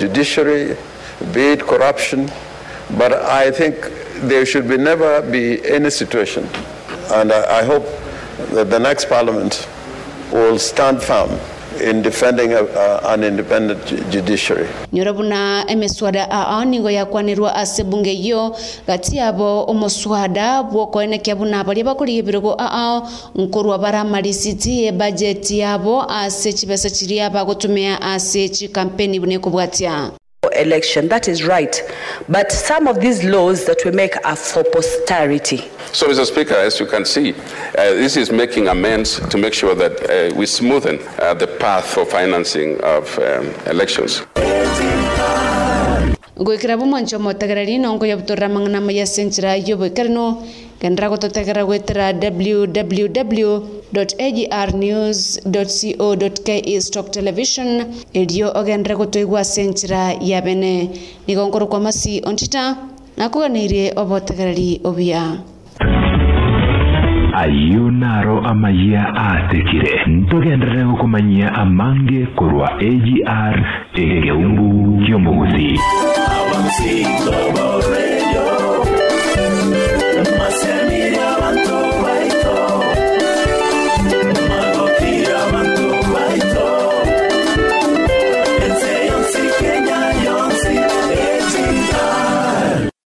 judiciary, be it corruption, but I think there should be never be any situation, and I, I hope that the next parliament will stand firm in defending a, a, an independent judiciary. nyorabuna emiswada aa nigo yakwanirwa ase bunge iyo gati abo omoswada bwokoenekia buna baria bakorigie birogo aa nkorwa baramalisiti ebajeti yabo ase chibesa chiria bagotumia ase chikampeni bune kubwatia election. That is right. But some of these laws that we make are for posterity. So, Mr. Speaker, as you can see, uh, this is making amends to make sure that uh, we smoothen uh, the path for financing of um, elections. Gwikira bumoncho ncho motegereri nongo ya butorera mang'ana maya senchira yo bwikarino kendra gototegera gwitira www.agrnews.co.ke stop television erio ogendere gotoigwa senchira ya bene. Nigongoro kwa masi ontita nakuganirie obotegereri obia ayiu naro amaya atekire. Ntogenderere gukumanyia amange korwa agr egeumbu kiomugusi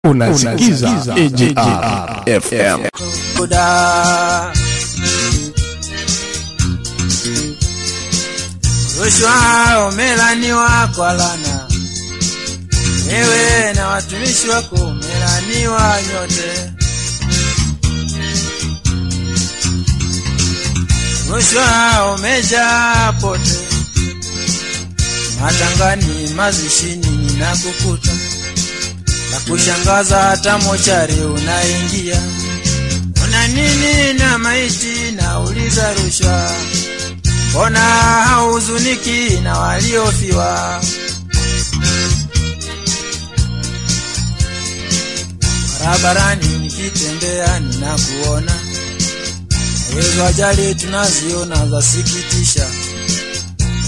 unasikiza AJR FM. rushwa umelaniwa kwa lana wewe na watumishi wako umelaniwa nyote rushwa umejaa pote. Matangani mazishini ninakukuta na kushangaza hata mochari unaingia. Una nini na maiti nauliza rushwa. Mbona hauzuniki na waliofiwa. Barabarani nikitembea ninakuona. Hizo ajali tunaziona zasikitisha.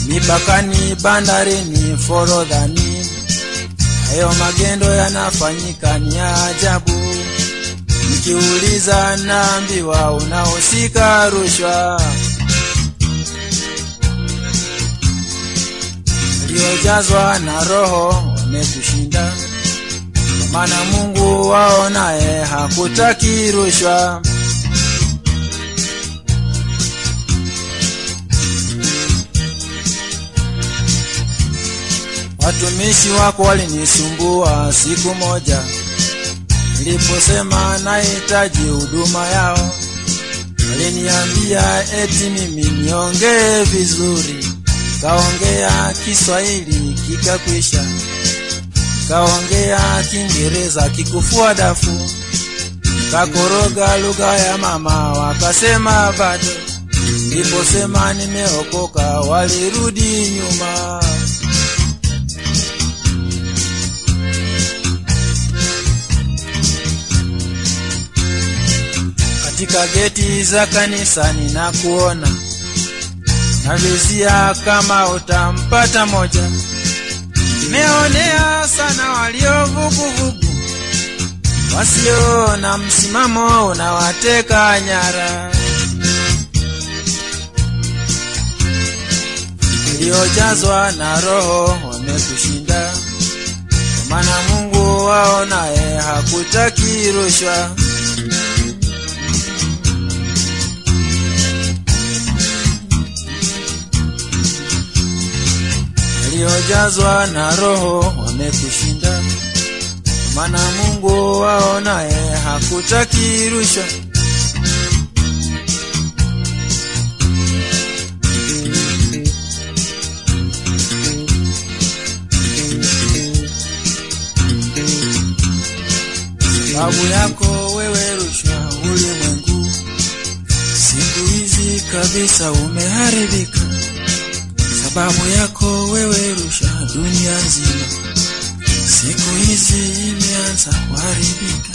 Mipakani bandarini forodhani hayo magendo yanafanyika ni ajabu. Nikiuliza naambiwa unahusika rushwa. Waliojazwa na roho wamekushinda maana mungu wao naye hakutaki rushwa watumishi wako walinisumbua siku moja. Niliposema nahitaji huduma yao waliniambia eti mimi niongee vizuri. Kaongea kiswahili kikakwisha. Kaongea kiingereza kikufua dafu. Kakoroga lugha ya mama wakasema bado. Niliposema nimeokoka walirudi nyuma katika geti za kanisa ninakuona. Navizia kama utampata moja. Nimeonea sana waliovuguvugu wasio na msimamo unawateka nyara. Waliojazwa na roho wamekushinda kwa maana mungu wao naye waliojazwa na roho wamekushinda maana mungu wao naye hakutaki rushwa. Sababu yako wewe rushwa ulimwengu siku hizi kabisa umeharibika sababu yako wewe rusha dunia nzima. Siku hizi imeanza kuharibika.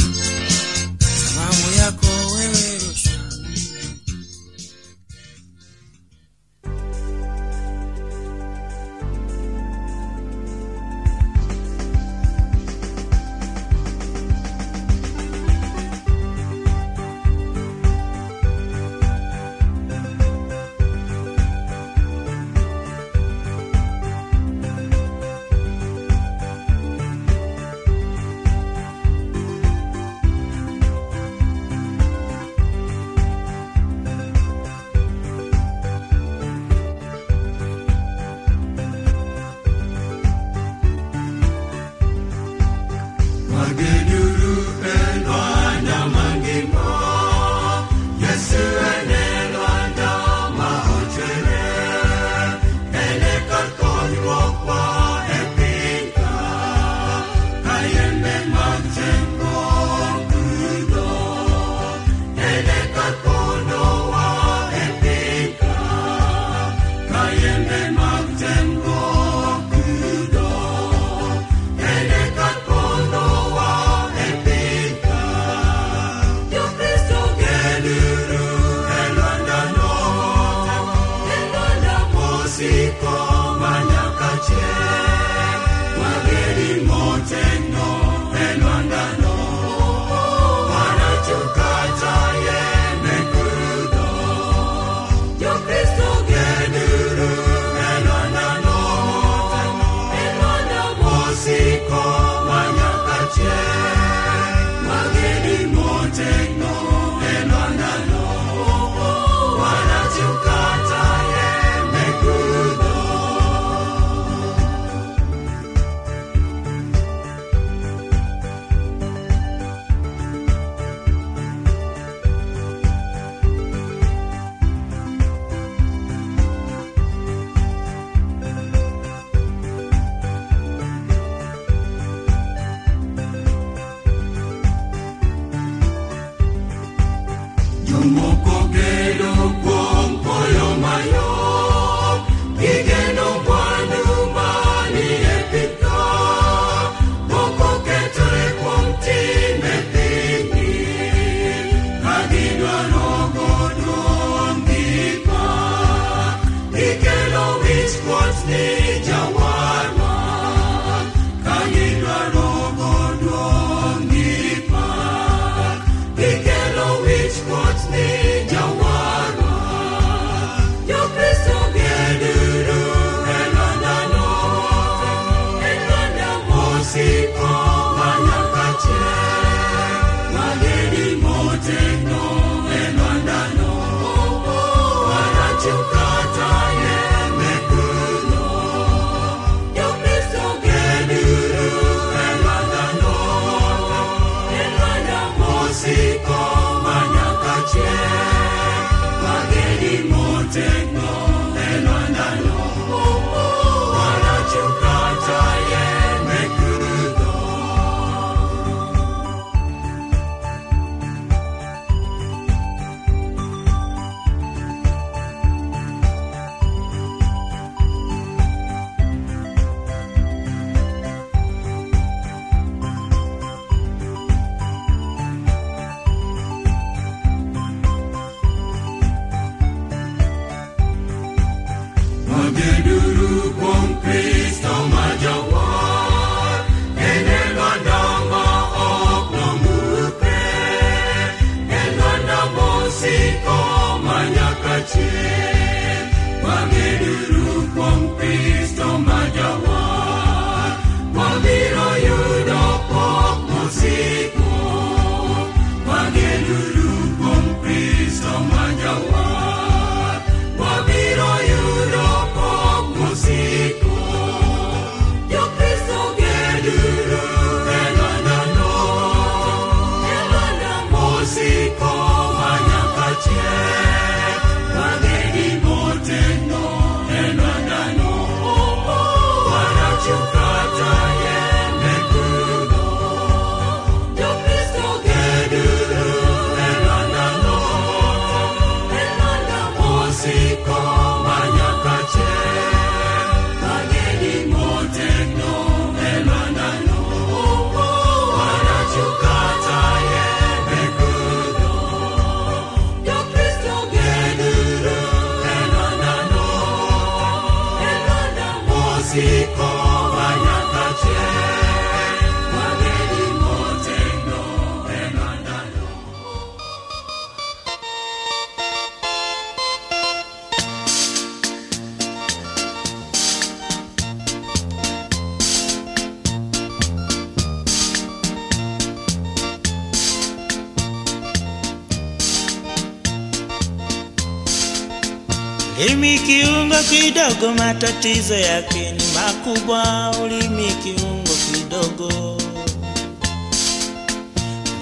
Kidogo, matatizo yake ni makubwa. Ulimi kiungo kidogo,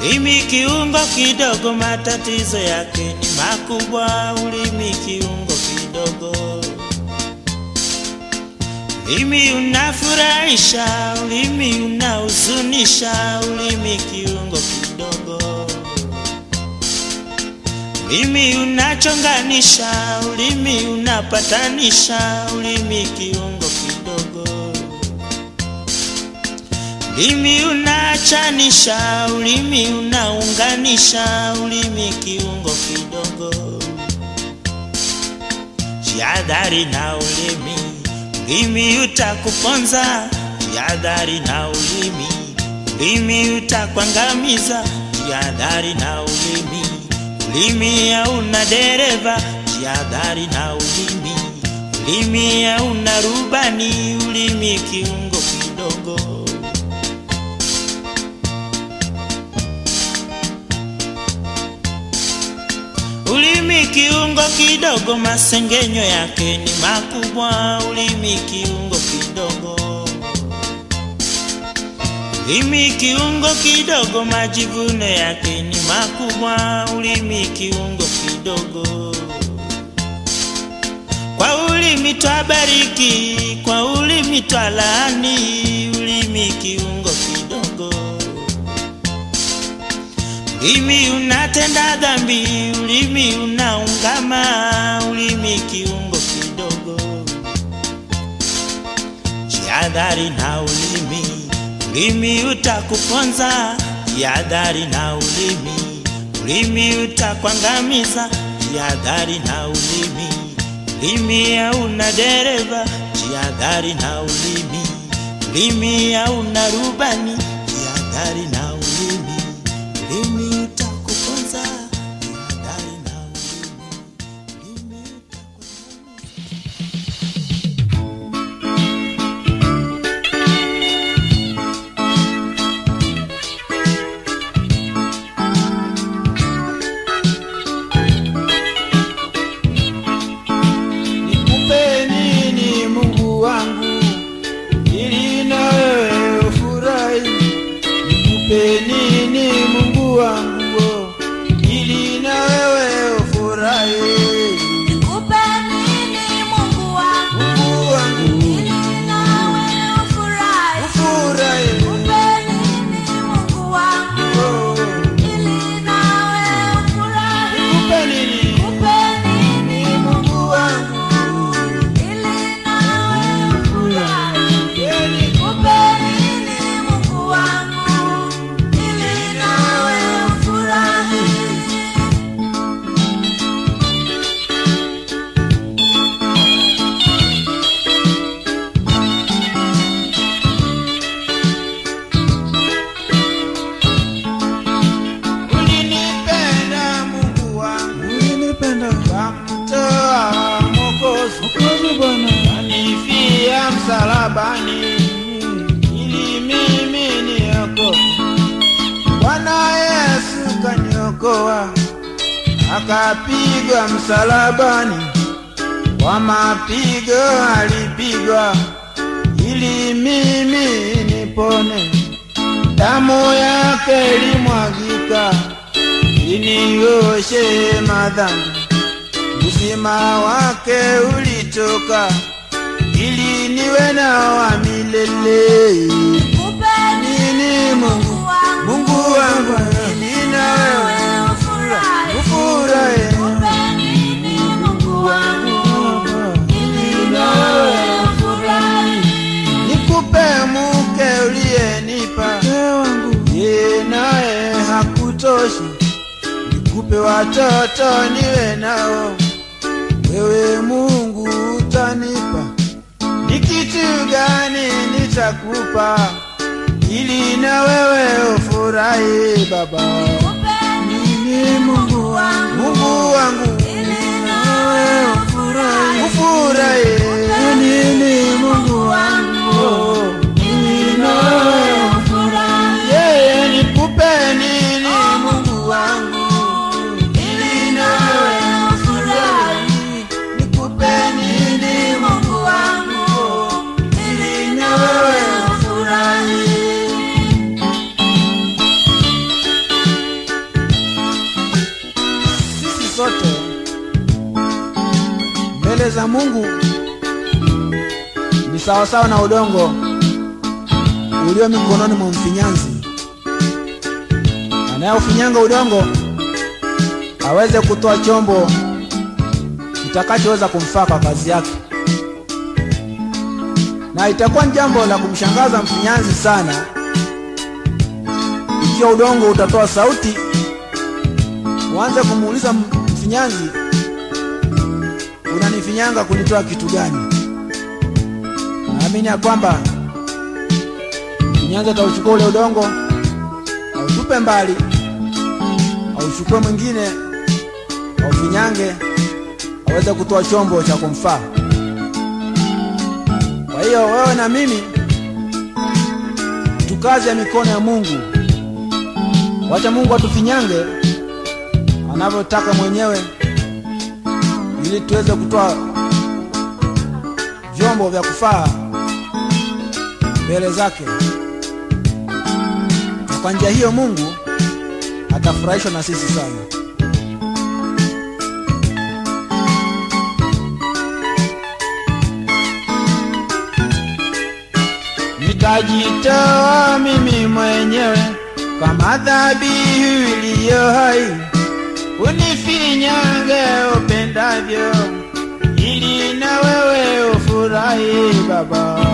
ulimi kiungo kidogo, matatizo yake ni makubwa. Ulimi kiungo kidogo, ulimi unafurahisha, ulimi unahuzunisha. Ulimi kiungo Ulimi unachonganisha, ulimi unapatanisha, ulimi kiungo kidogo. Ulimi unaachanisha, ulimi unaunganisha, ulimi kiungo kidogo. Jihadhari na ulimi, ulimi utakuponza. Jihadhari na ulimi, ulimi utakuangamiza. Jihadhari na ulimi ulimi hauna dereva, jihadhari na ulimi. Ulimi hauna rubani, ulimi kiungo kidogo. Ulimi kiungo kidogo, masengenyo yake ni makubwa. Ulimi kiungo Ulimi kiungo kidogo, majivuno yake ni makubwa. Ulimi kiungo kidogo. Kwa ulimi twabariki, kwa ulimi twalaani. Ulimi kiungo kidogo. Ulimi unatenda dhambi, ulimi unaungama, ulimi kiungo kidogo. Jihadhari na ulimi, ulimi utakuponza. Jihadhari na ulimi, ulimi utakuangamiza. Jihadhari na ulimi, ulimi hauna dereva. Jihadhari na ulimi, ulimi hauna rubani. Msalabani ili mimi niokoke. Bwana Yesu kaniokoa, akapigwa msalabani, kwa mapigo alipigwa ili mimi nipone. Damu yake ilimwagika inioshe madhambi uzima wake ulitoka ili niwe na wa milele. Nikupe Nini Mungu, Mungu? wangu, na wewe? Ufurahi? Nikupe mke uliyenipa, naye hakutoshi. Nikupe watoto niwe nao, wewe Mungu utanipa. Ni kitu gani nitakupa ili na wewe ufurahi Baba? Nini Mungu wangu, Mungu wangu Ili nawe ufurahi. ufurahi. Nini Mungu wangu ili na wewe za Mungu. Ni sawasawa na udongo ulio mikononi mwa mfinyanzi. Anayeufinyanga udongo aweze kutoa chombo kitakachoweza kumfaa kwa kazi yake, na itakuwa ni jambo la kumshangaza mfinyanzi sana ikiwa udongo utatoa sauti, uanze kumuuliza mfinyanzi, unanifinyanga kunitoa kitu gani? Naamini ya kwamba mfinyanzi atauchukua ule udongo autupe mbali, auchukue mwingine aufinyange, aweze kutoa chombo cha kumfaa. Kwa hiyo wewe na mimi tukaze mikono ya Mungu, wacha Mungu atufinyange anavyotaka mwenyewe, ili tuweze kutoa vyombo vya kufaa mbele zake, na kwa njia hiyo Mungu atafurahishwa na sisi sana. Nitajitoa mimi mwenyewe kama madhabihu iliyo hai, unifinyange upendavyo, ili na wewe ufurahi Baba.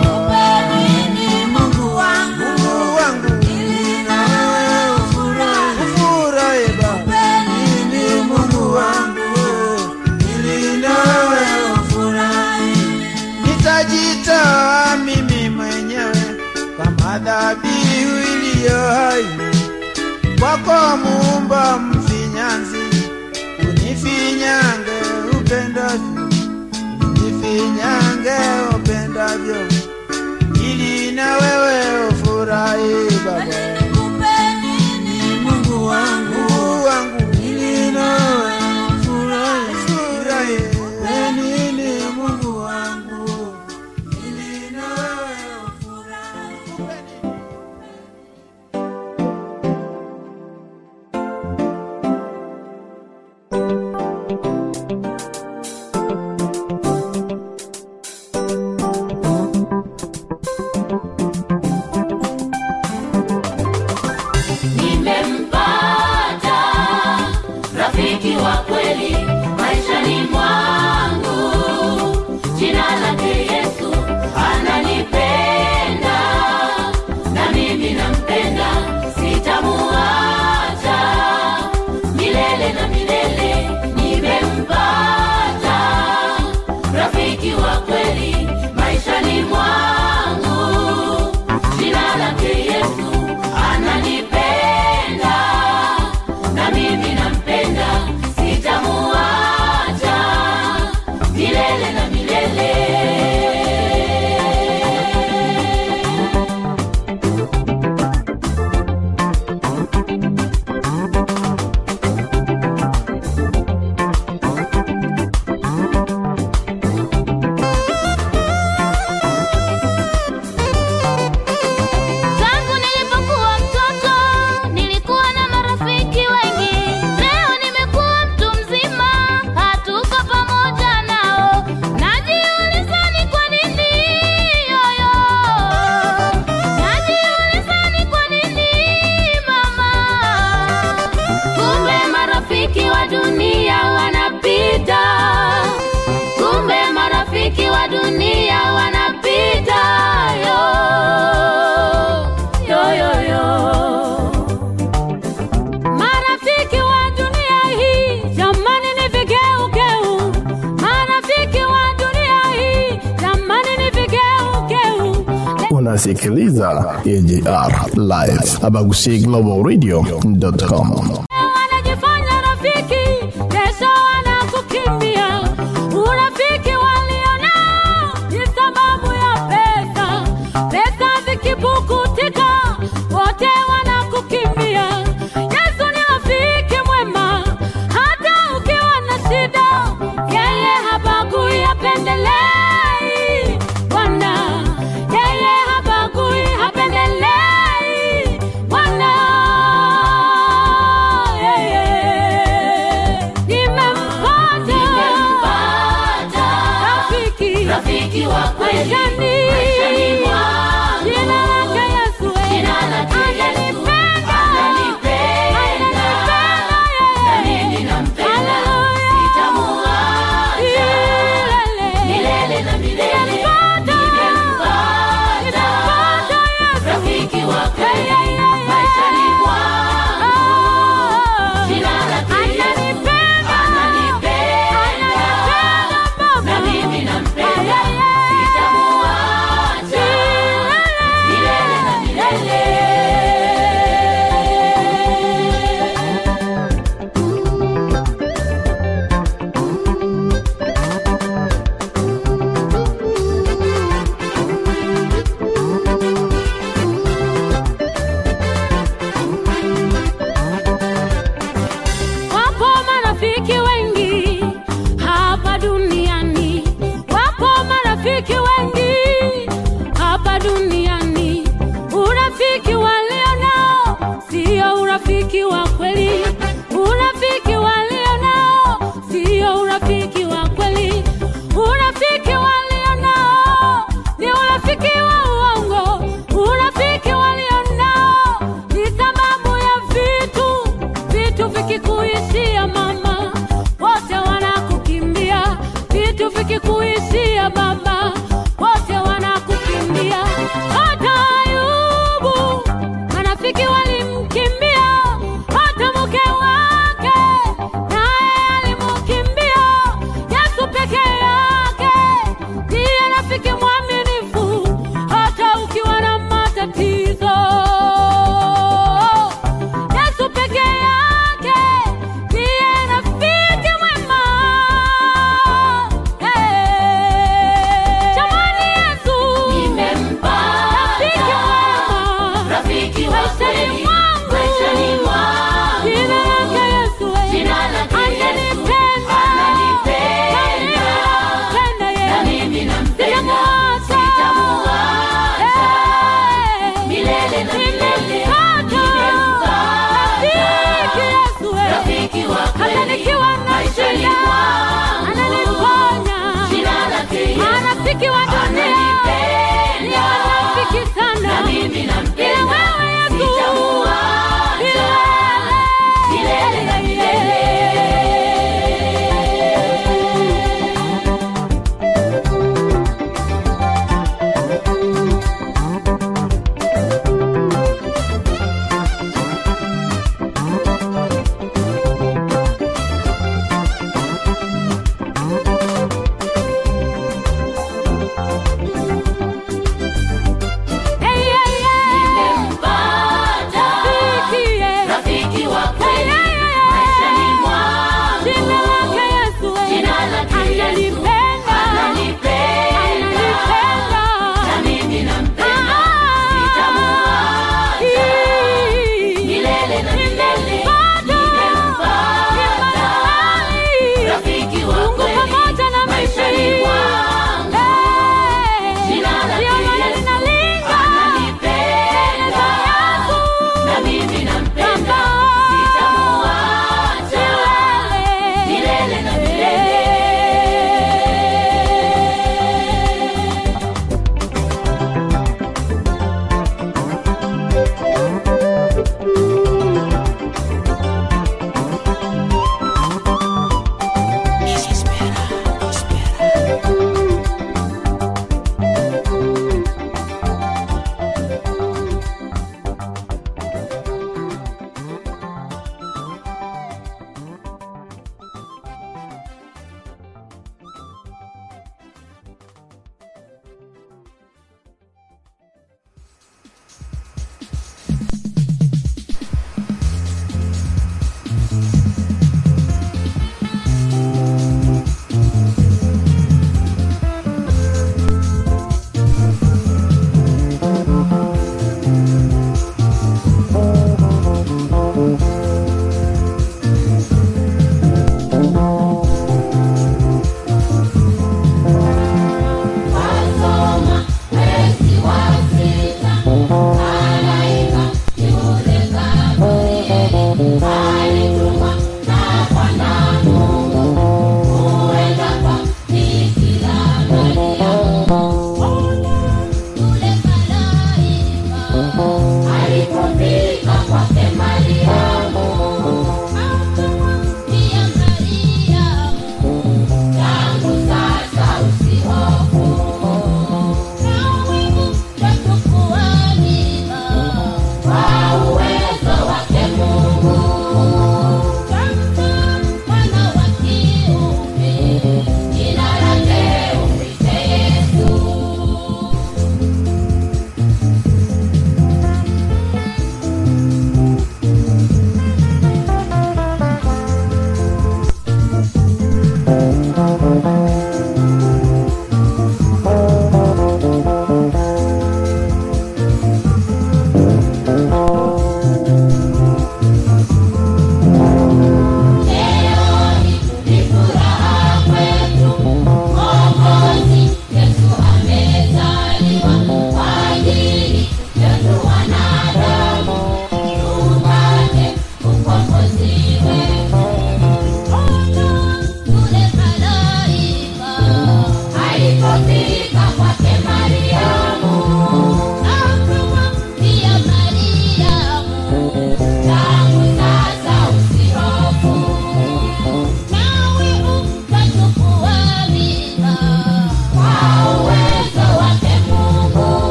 Mimi mwenyewe kama dhabihu iliyo hai. Kwako, Muumba mfinyanzi unifinyanga upendavyo, jifinyange upendavyo, ili na wewe ufurahi Baba. about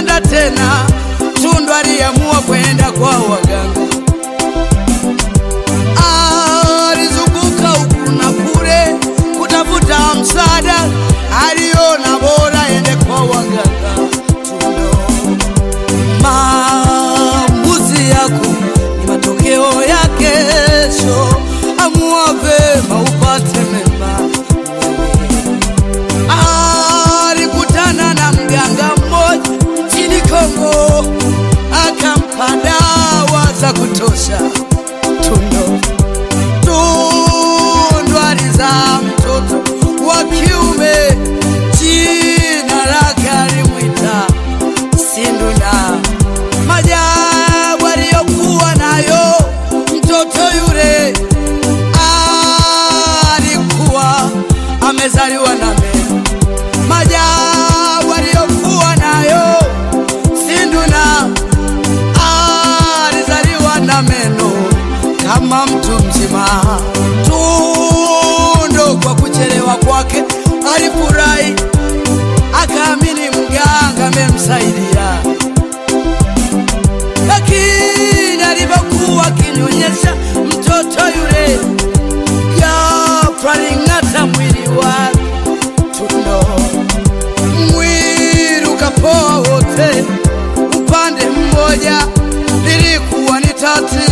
kupenda tena. Tundu aliamua kwenda kwa waganga, alizunguka huku na kule kutafuta msaada, aliona bora ende kwa waganga. amemsaidia, lakini alipokuwa akinyonyesha mtoto yule, ghafla aling'ata mwili wake tundo, mwili ukapoa wote upande mmoja, lilikuwa ni tatizo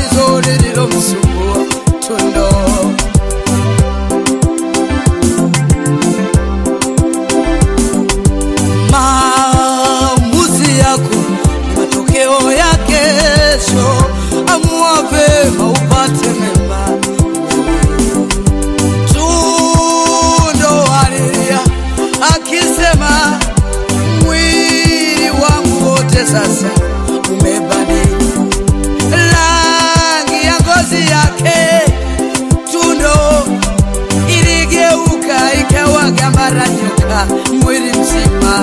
nzima.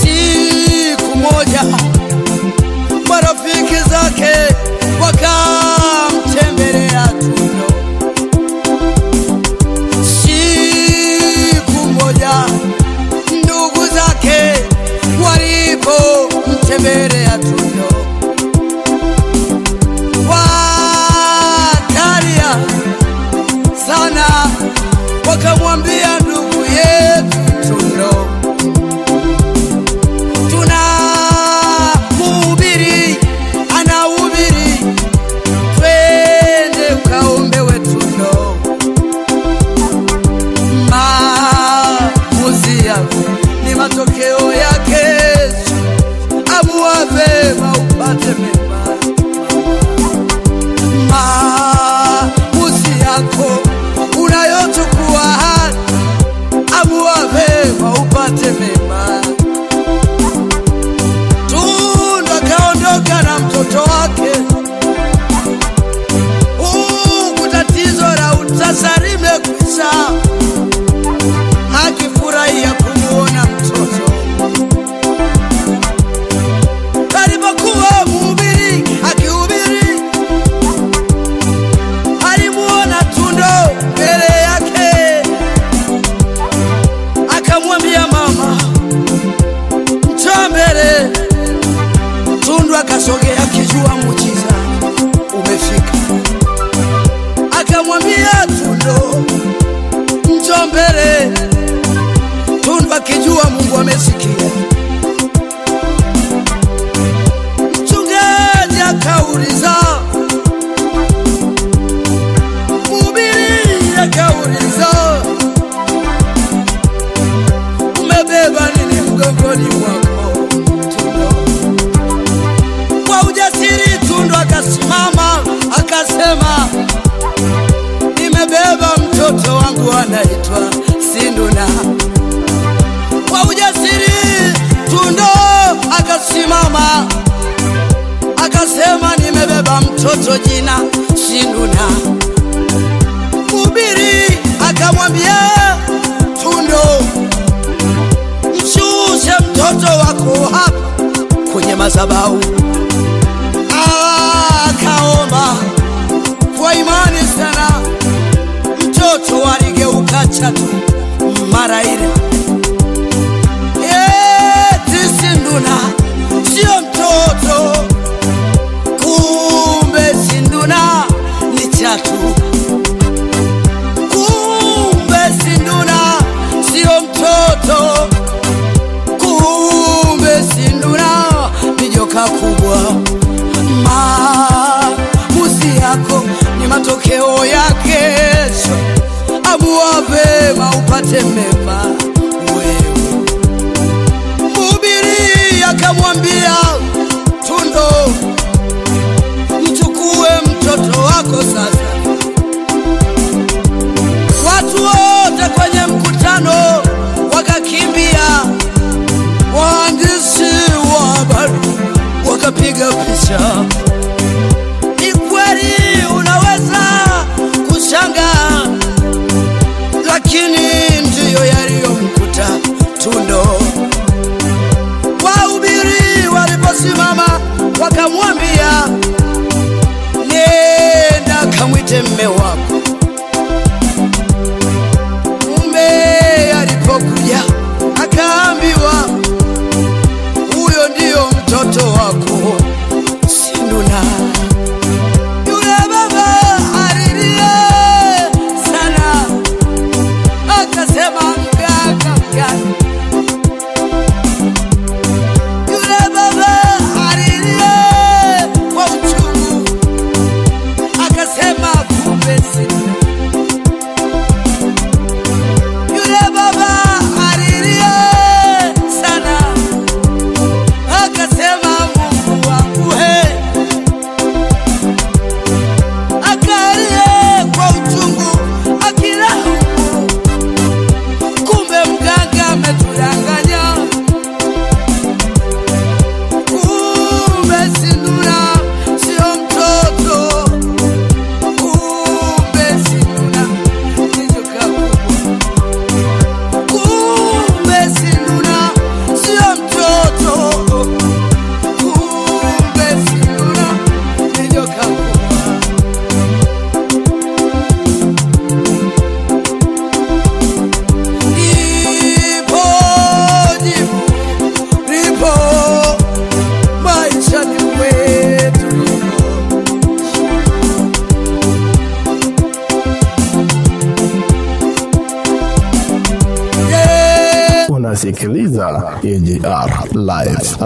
Siku moja marafiki zake wakamtembelea Tulo. Siku moja ndugu zake walipomtembelea Tulo watalia sana, wakamwambia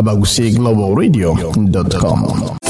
abagusieglowalradio.com.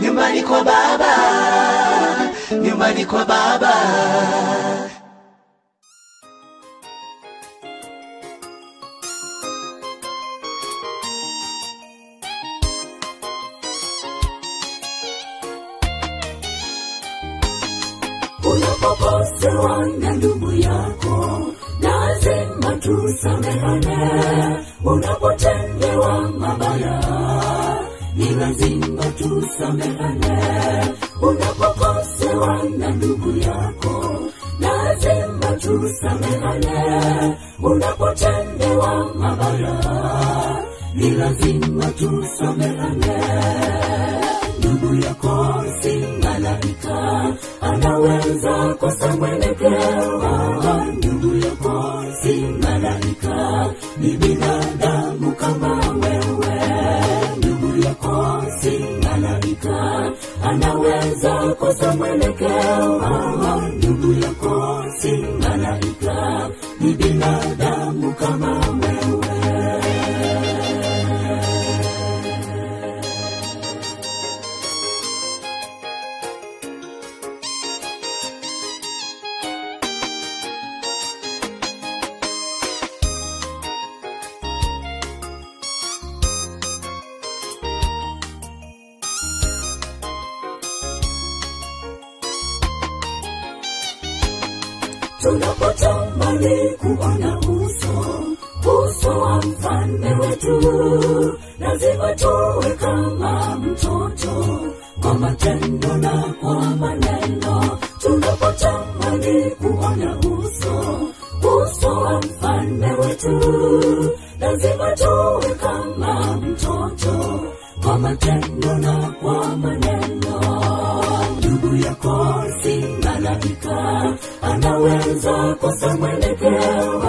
nyumbani kwa baba, nyumbani kwa baba. Unapokosewa na ndugu yako, lazima tusamehane. Unapotendewa mabaya, ni lazima tusamehane unapokosewa na ndugu yako lazima tusamehane unapotendewa mabaya ni lazima tusamehane ndugu yako si malaika anaweza kosa mwelekeo. Ndugu yako si malaika ni binadamu kama wewe anaweza kosa mwelekeo. Ndugu yako si malaika ni binadamu kama wewe kuona uso uso wa mfalme wetu. Lazima tuwe kama mtoto kwa matendo na kwa maneno. Tunapotamani kuona uso uso wa mfalme wetu. Lazima tuwe kama mtoto kwa matendo na kwa maneno. Ndugu yako si malaika anaweza kosa mwelekeo.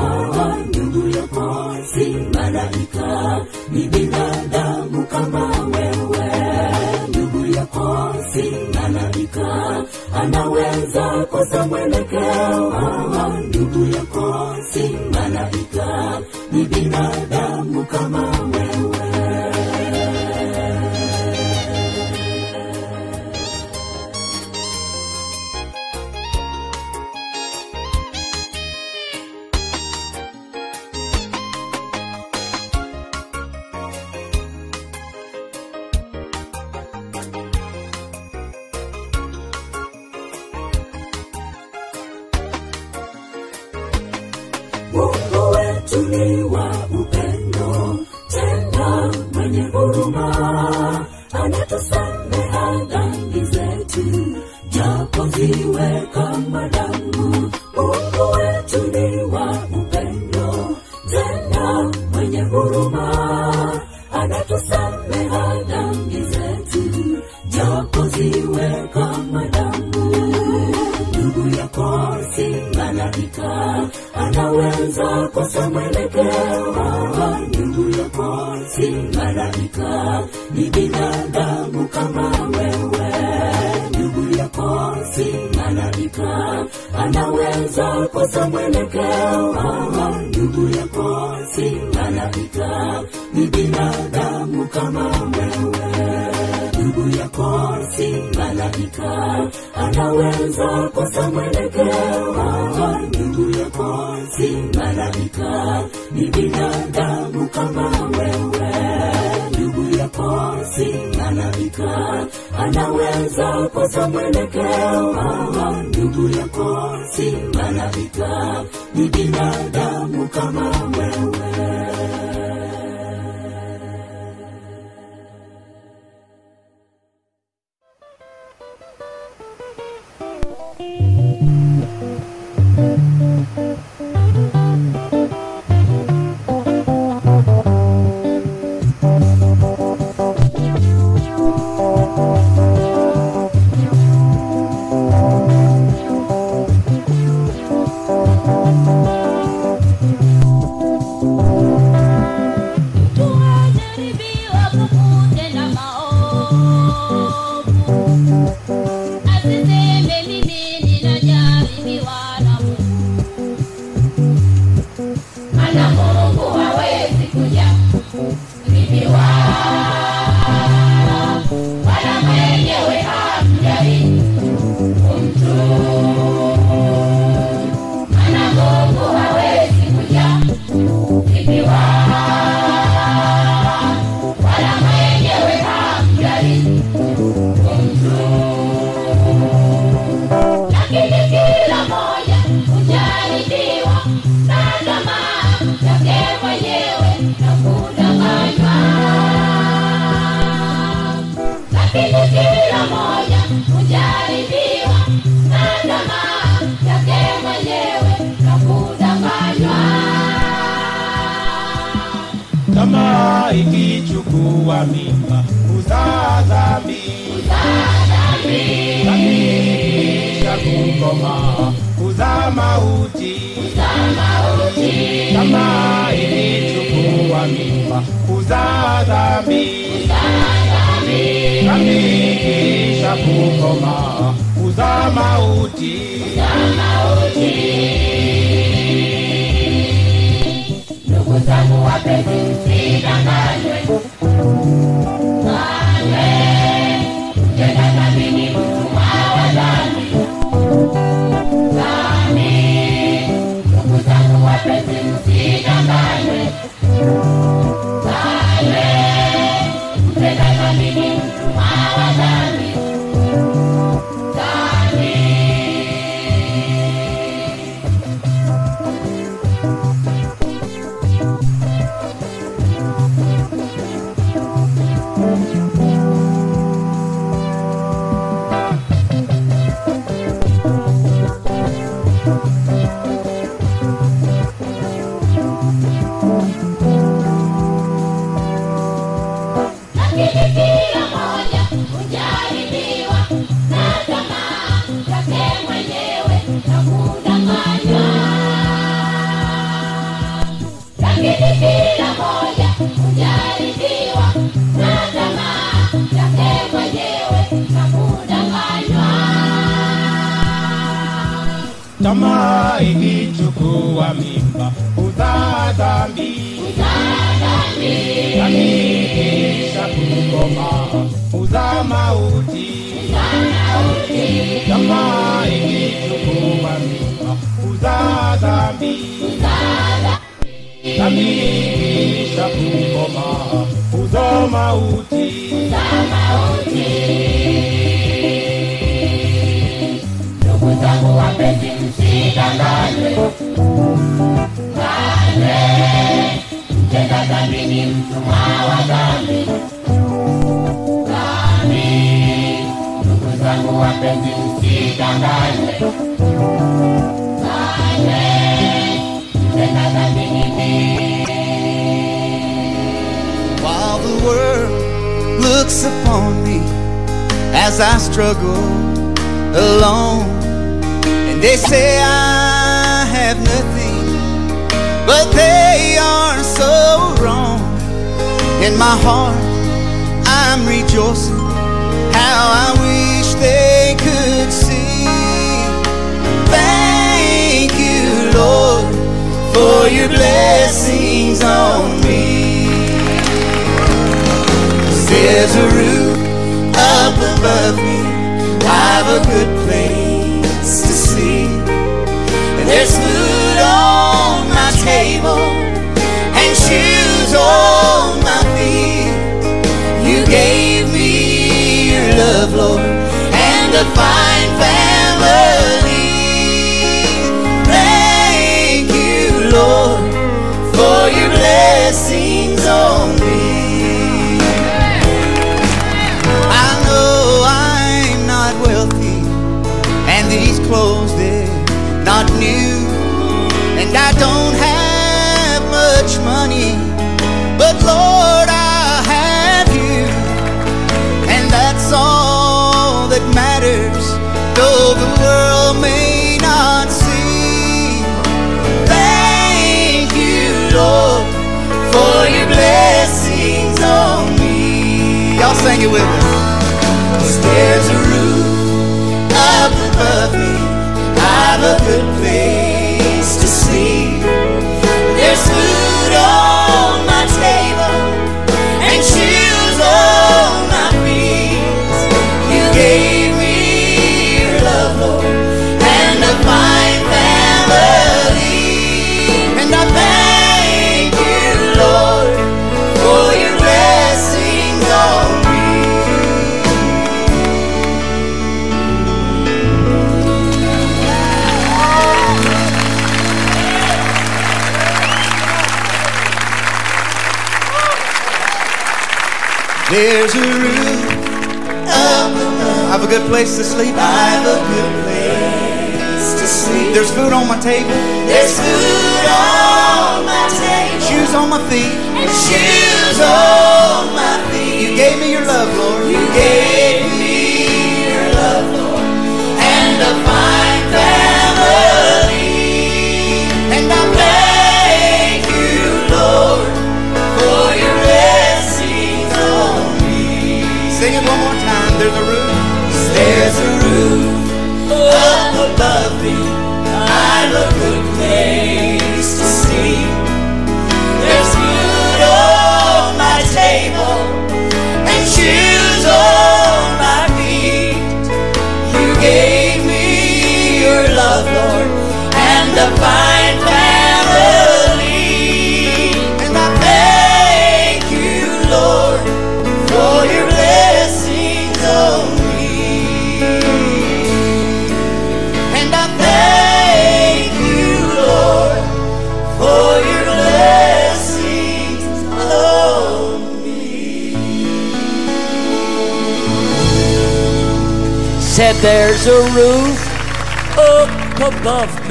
Ndugu yako si malaika ni binadamu kama wewe. Ndugu yako si malaika anaweza kosa mwelekeo. Ndugu yako si malaika ni binadamu kama wewe huruma, anatusamea dhambi zetu, japo ziwe kama damu. Mungu wetu ni wa upendo, tena mwenye huruma, anatusamea dhambi zetu, japo ziwe kama damu. Ndugu yako si malaika anaweza kosa mwelekeo. Ndugu yako si malaika ni binadamu ndugu si malaika ni binadamu kama wewe. Ndugu yako si malaika anaweza kosa mwelekeo. Ndugu yako si malaika ni binadamu kama wewe. Ndugu yako si malaika anaweza kosa mwelekeo. Ndugu yako si malaika ni binadamu kama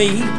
me.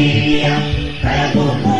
Sauti ya baragumu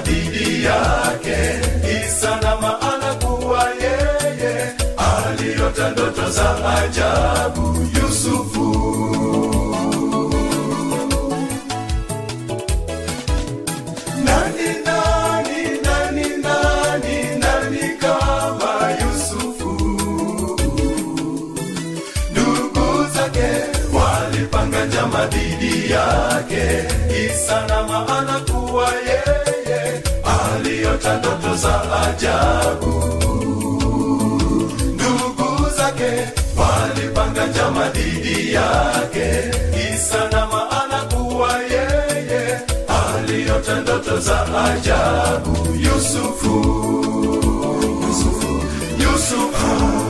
dhidi yake. Isana maana kuwa yeye aliota ndoto za ajabu. Yusufu. Walipanga njama dhidi yake. Isana maana za ajabu. Ndugu zake walipanga njama dhidi yake. Isa na maana kuwa yeye aliota ndoto za ajabu. Yusufu, Yusufu, Yusufu, Yusufu.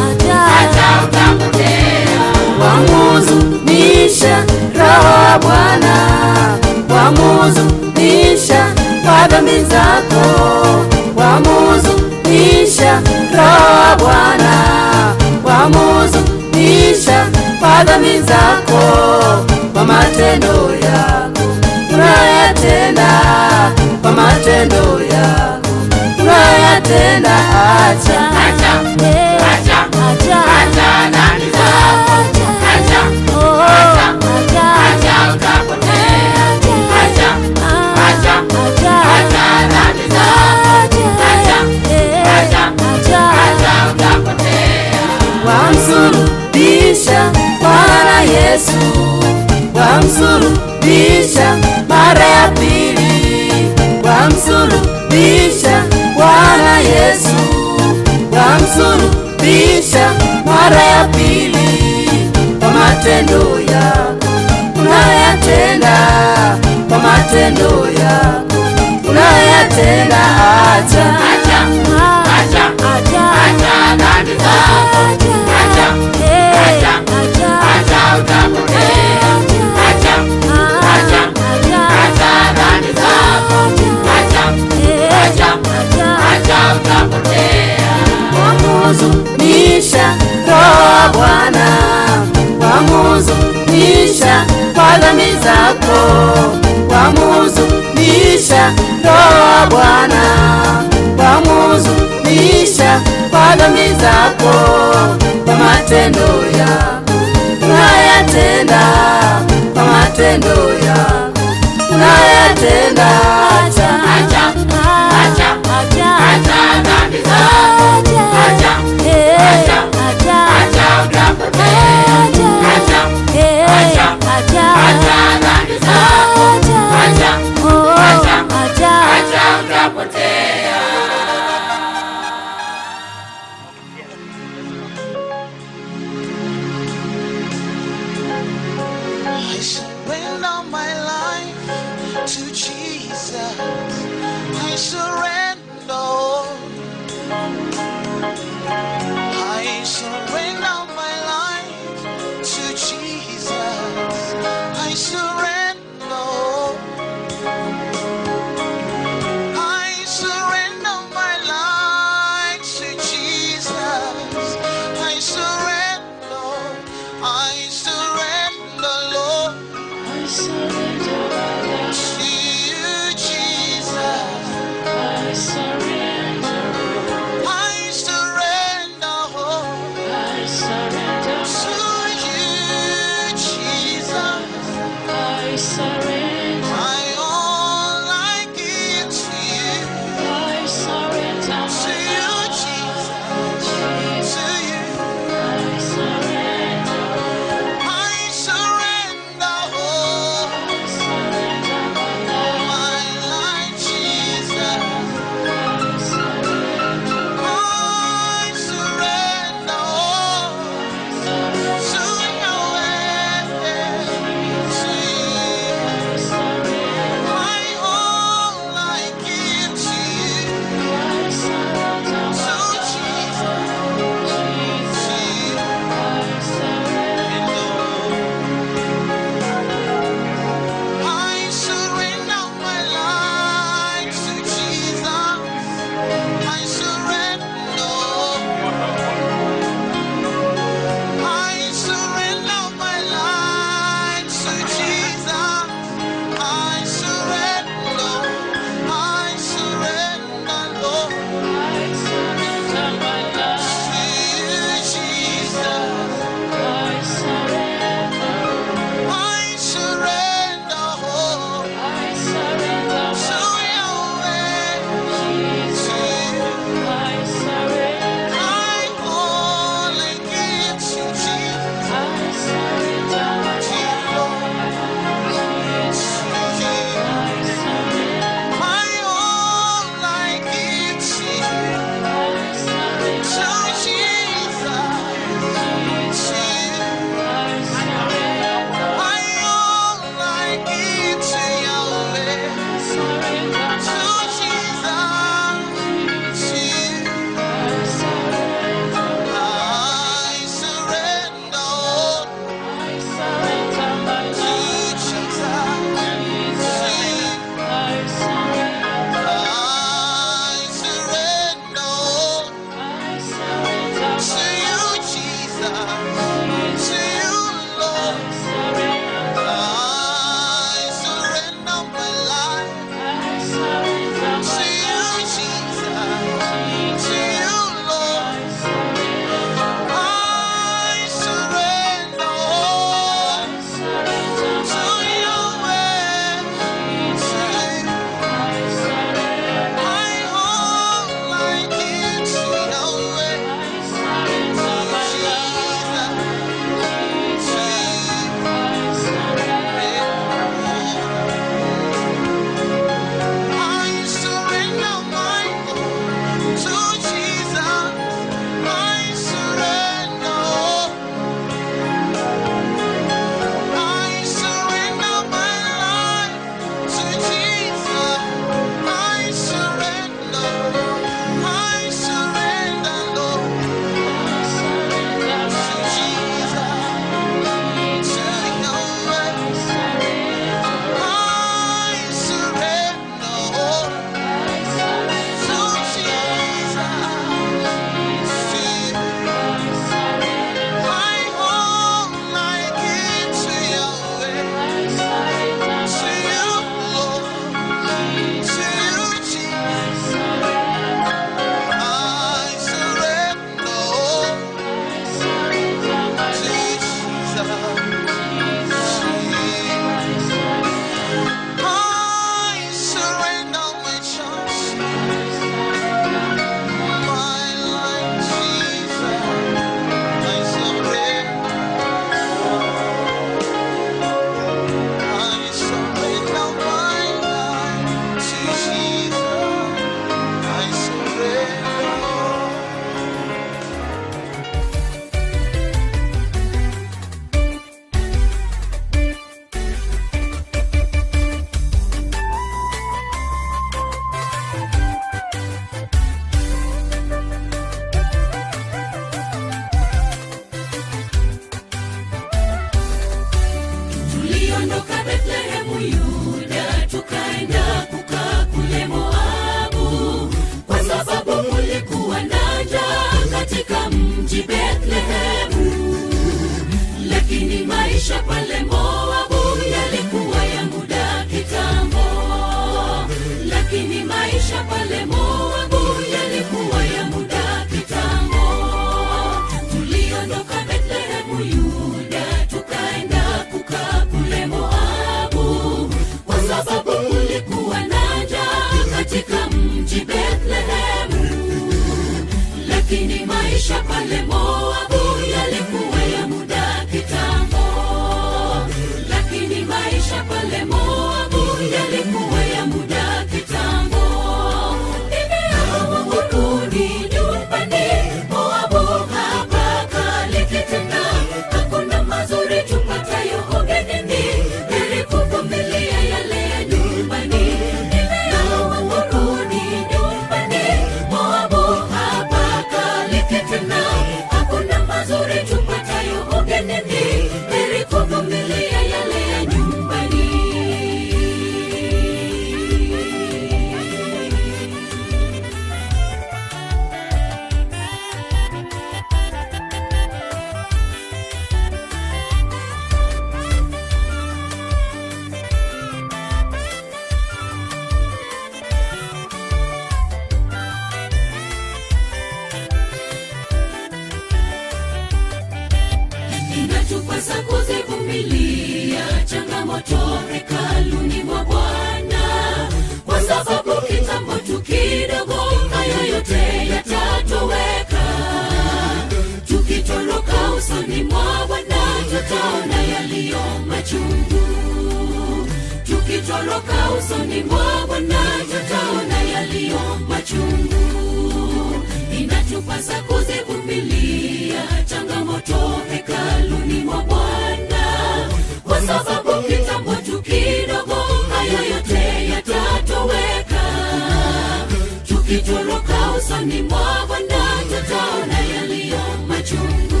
Usoni mwa Bwana, tutaona yaliyo machungu.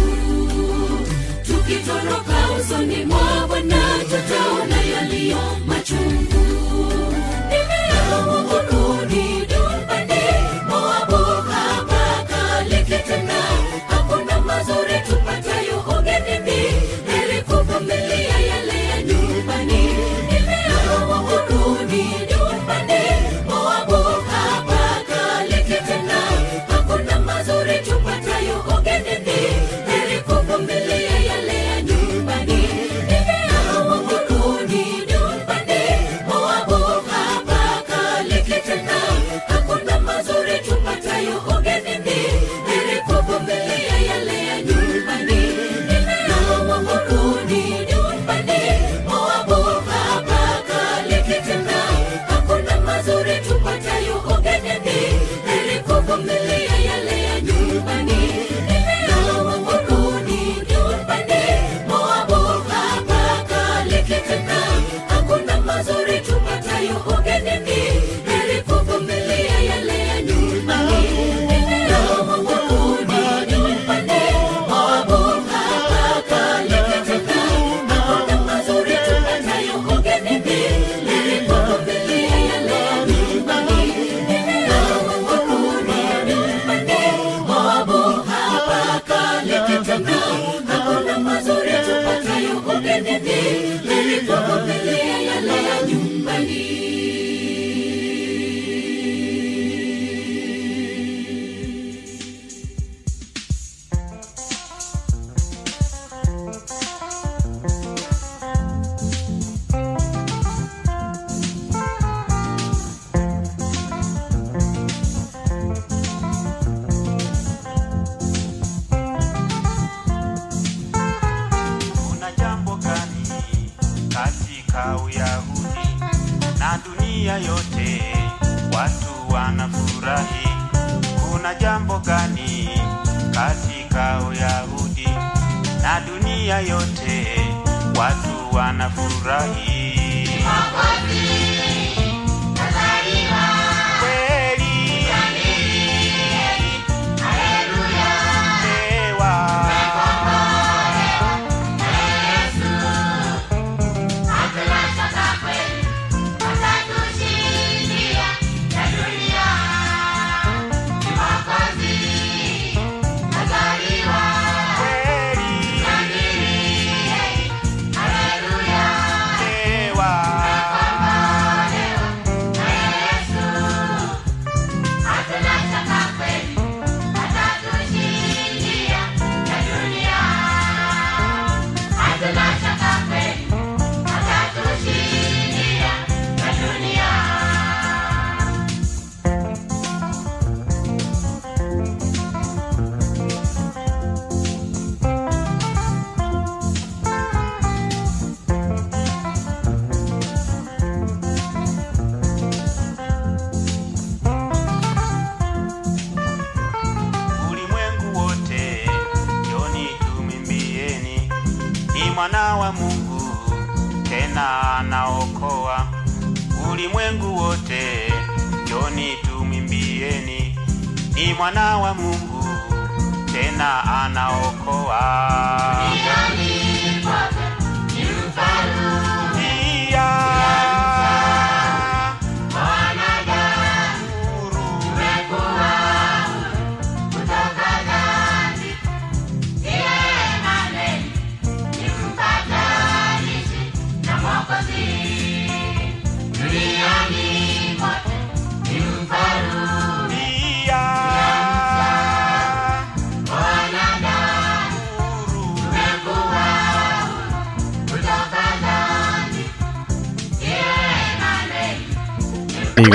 Tukitoroka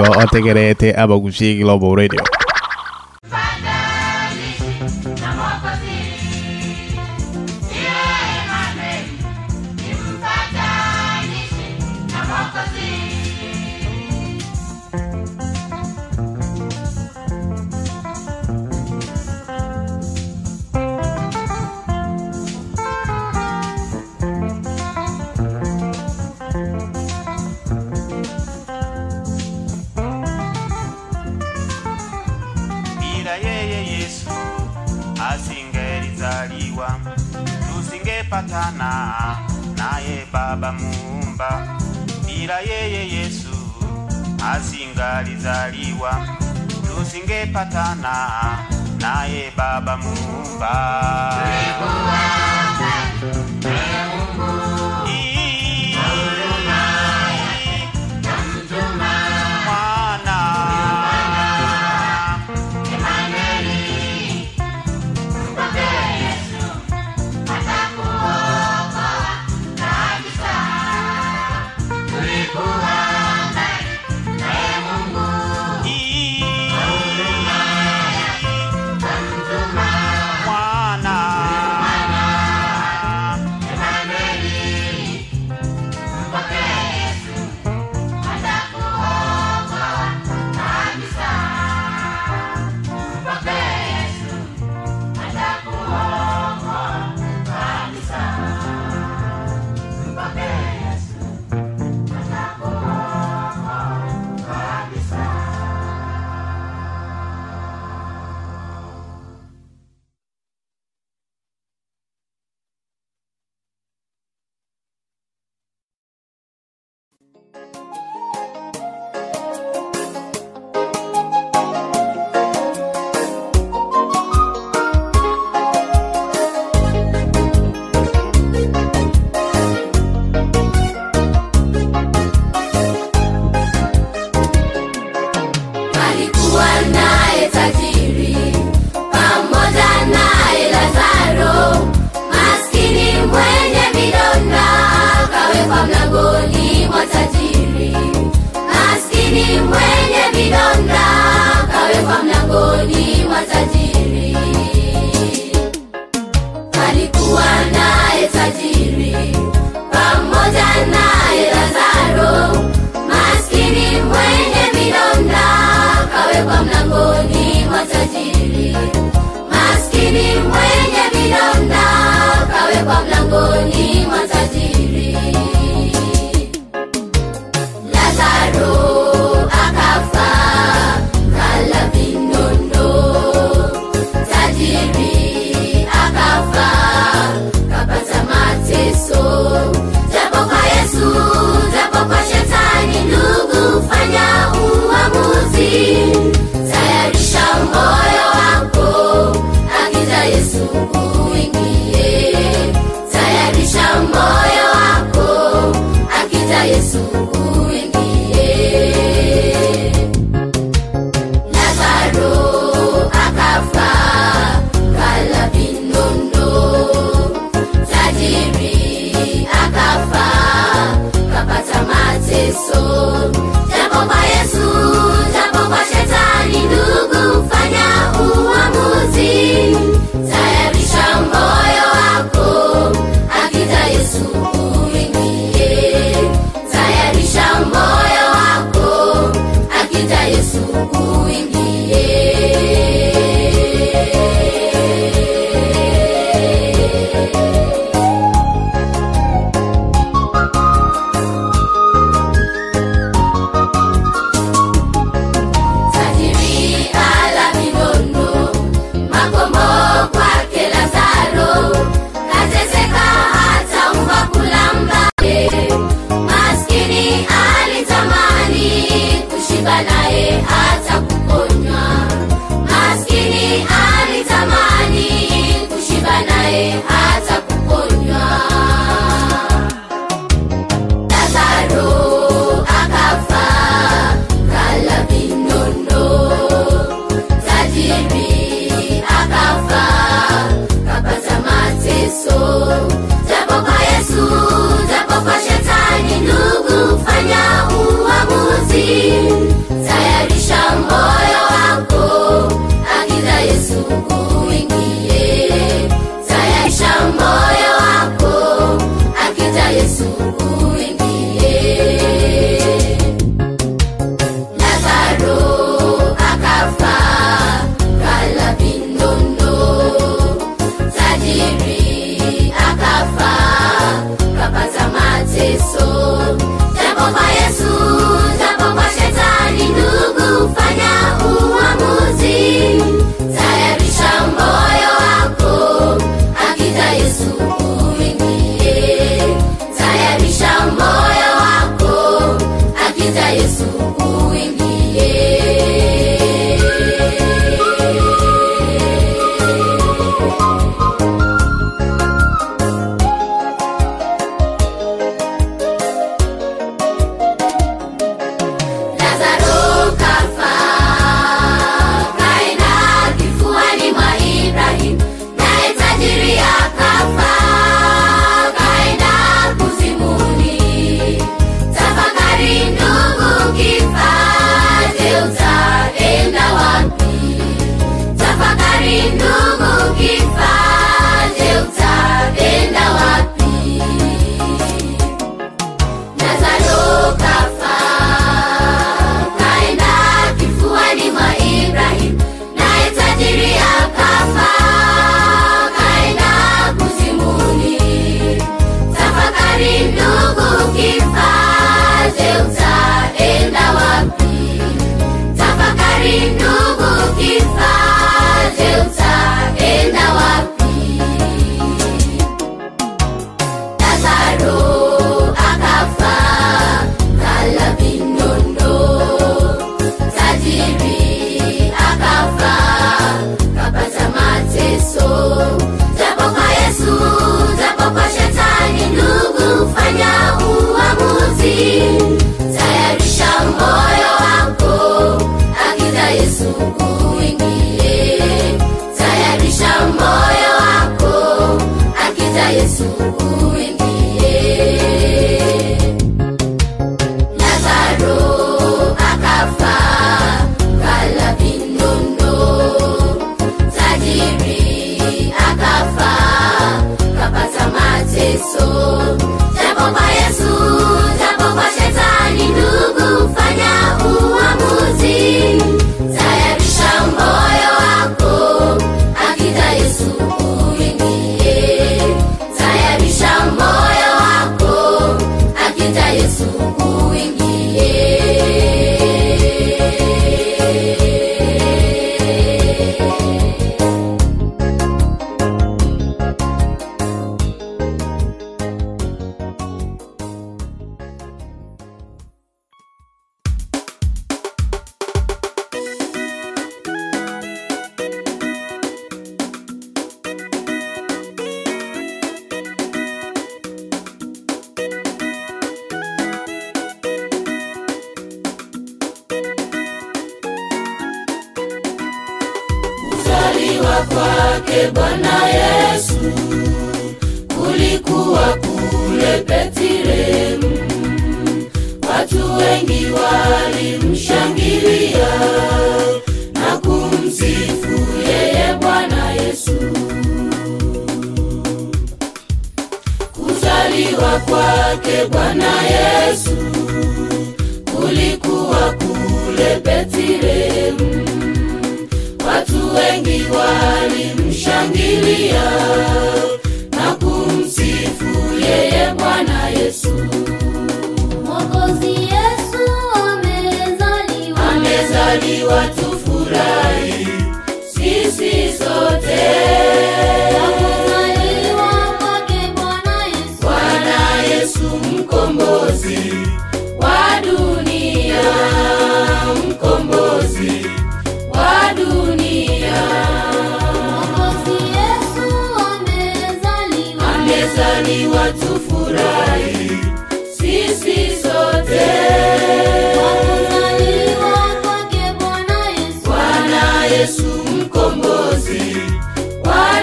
dhegeyso oo tegarete ama kusheegi radio.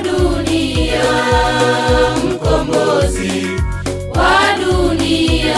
Dunia, mkombozi. Wa dunia.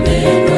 Amen.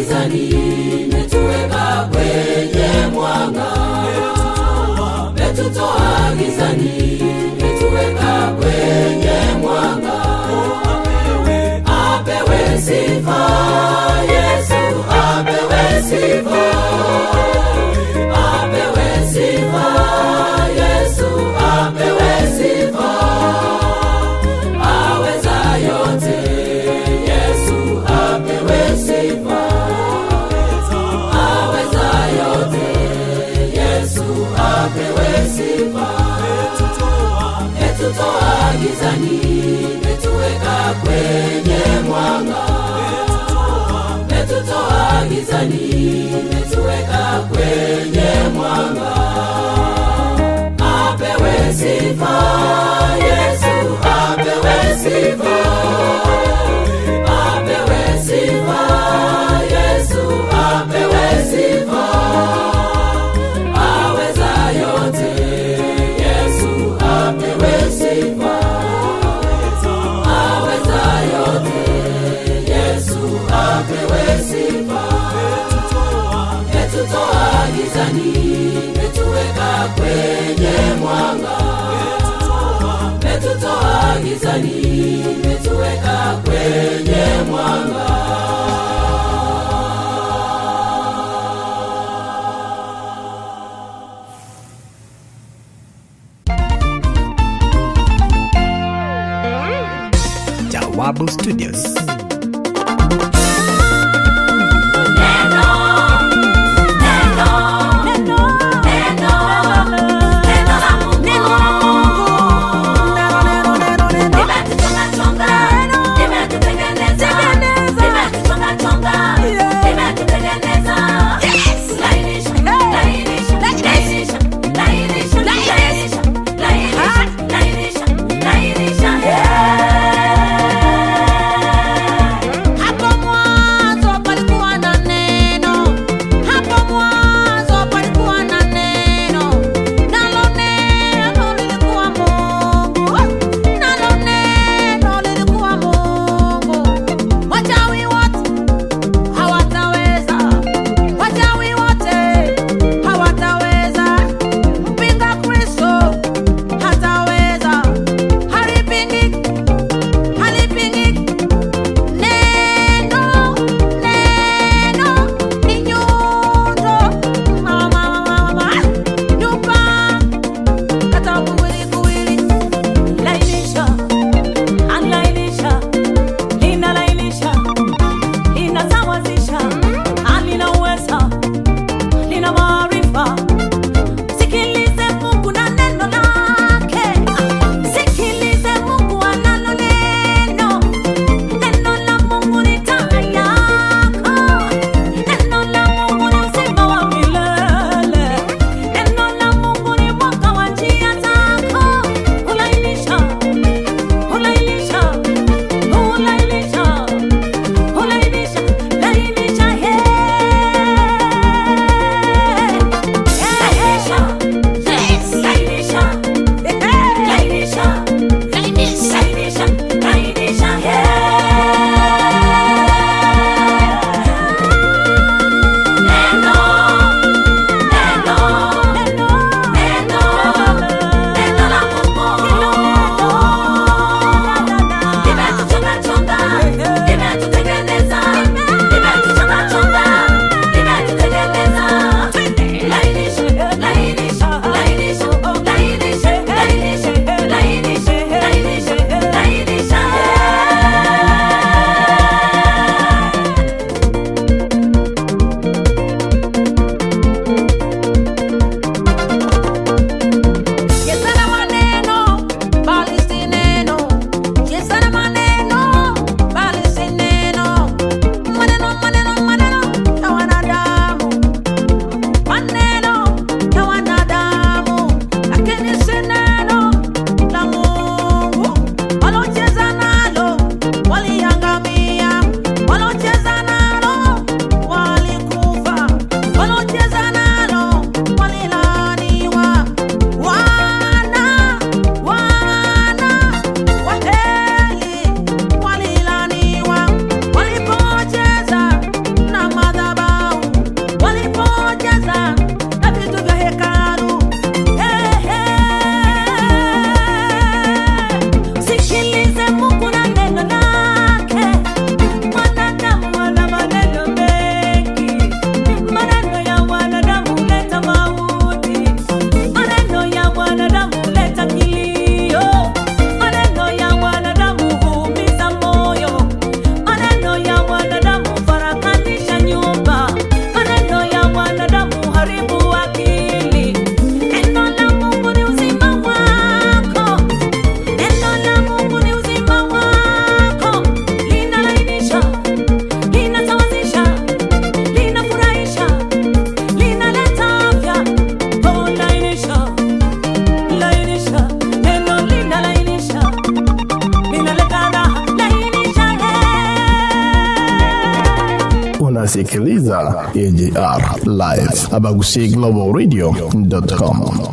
gizani imetuweka kwenye mwanga. Metutoa gizani imetuweka kwenye mwanga. Apewe sifa yesu apewe sifa. gani metuweka kwenye mwanga. Metutoa gizani metuweka kwenye mwanga. Apewe sifa yesu apewe sifa. Apewe sifa yesu apewe sifa. gizani metuweka kwenye mwanga. Metutoa gizani metuweka kwenye mwanga. Jawabu Studios. abaguseglobalradio.com.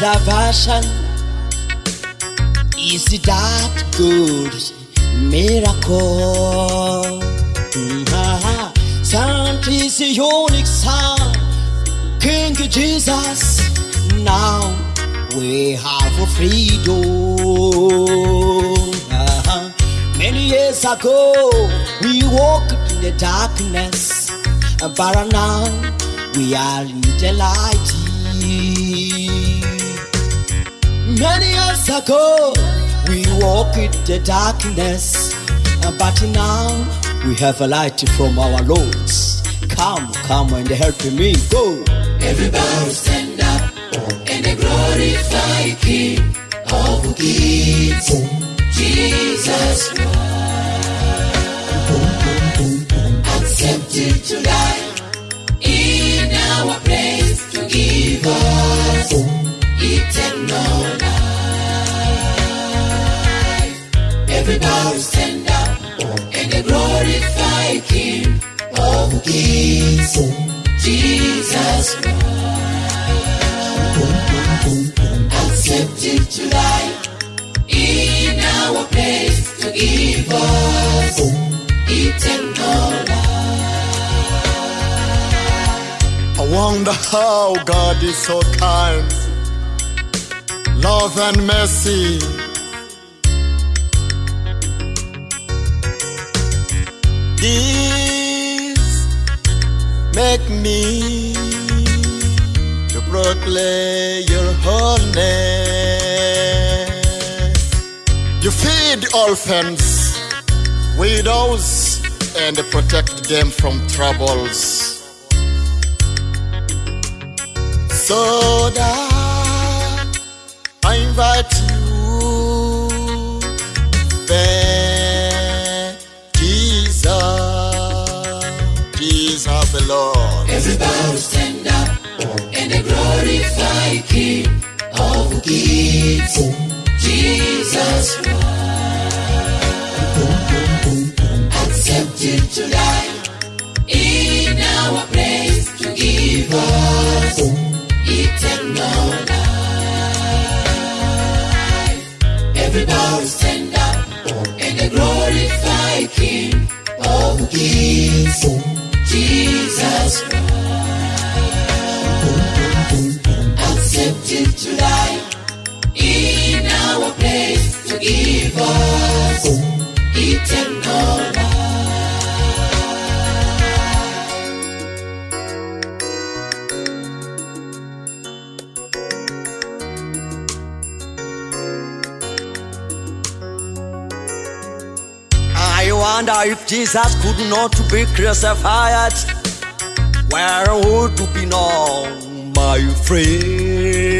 my observation. Is that good miracle? Mhm. Something is a unique sound. King Jesus, now we have a freedom. Uh-huh. Many years ago, we walked in the darkness, but now we are in the light. Many years ago, we walked in the darkness, uh, but now we have a light from our Lord. Come, come and help me go. Everybody stand up and glorify King of Kings, Jesus Christ. Accepted to die in our place to give us eternal life. Everybody stand up and glorify King of Kings, Jesus Christ. Accepted to life in our place to give us eternal life. I wonder how God is so kind, love and mercy. This make me to proclaim your holiness. You feed orphans, widows, and protect them from troubles. So that I invite glorify King of Kings, Jesus Christ. Accepted to die in our place to give us eternal life. Everybody stand up and glorify King of Kings, Jesus Christ. To die in our place to give us eternal. I wonder if Jesus could not be crucified, where would be now, my friend?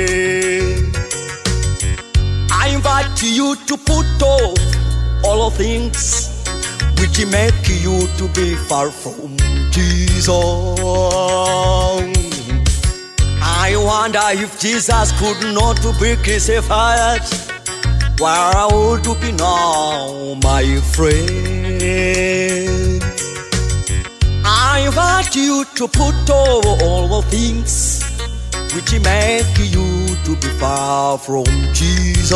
Invite you to put off all things which make you to be far from Jesus. I wonder if Jesus could not be crucified. Where would to be now, my friend. I want you to put over all the things which make you to be far from Jesus.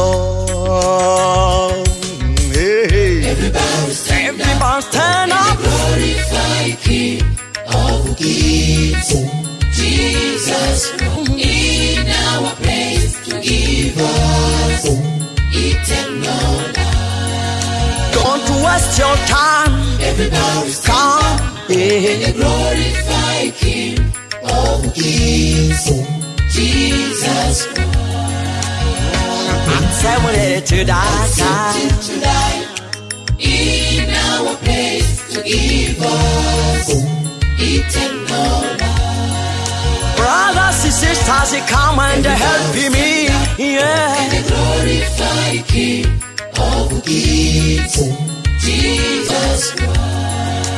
Hey, hey. Everybody stand Everybody stand up. glorify King of Kings, Jesus in our place to give us eternal life. Don't waste your time. Everybody stand Come. Yeah. and glorify King of Kings, Jesus Christ. Accepted to die. To die in our place to give us eternal life. Brothers and sisters, come and help me. Yeah. And glorify King of Kings, Jesus Christ.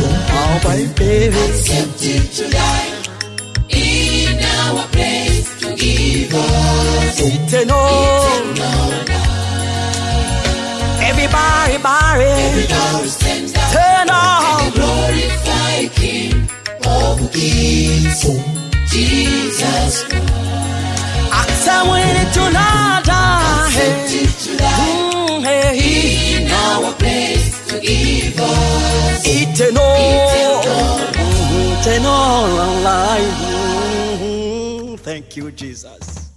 Oh, my baby. Accepted to die our place to give us Eternal. life. Everybody, everybody. Everybody stand up Turn and on. glorify King of Kings, Jesus Christ. Accepted to not to die Mm, hey. in our place to give us Eternal. eternal life. Thank you, Jesus.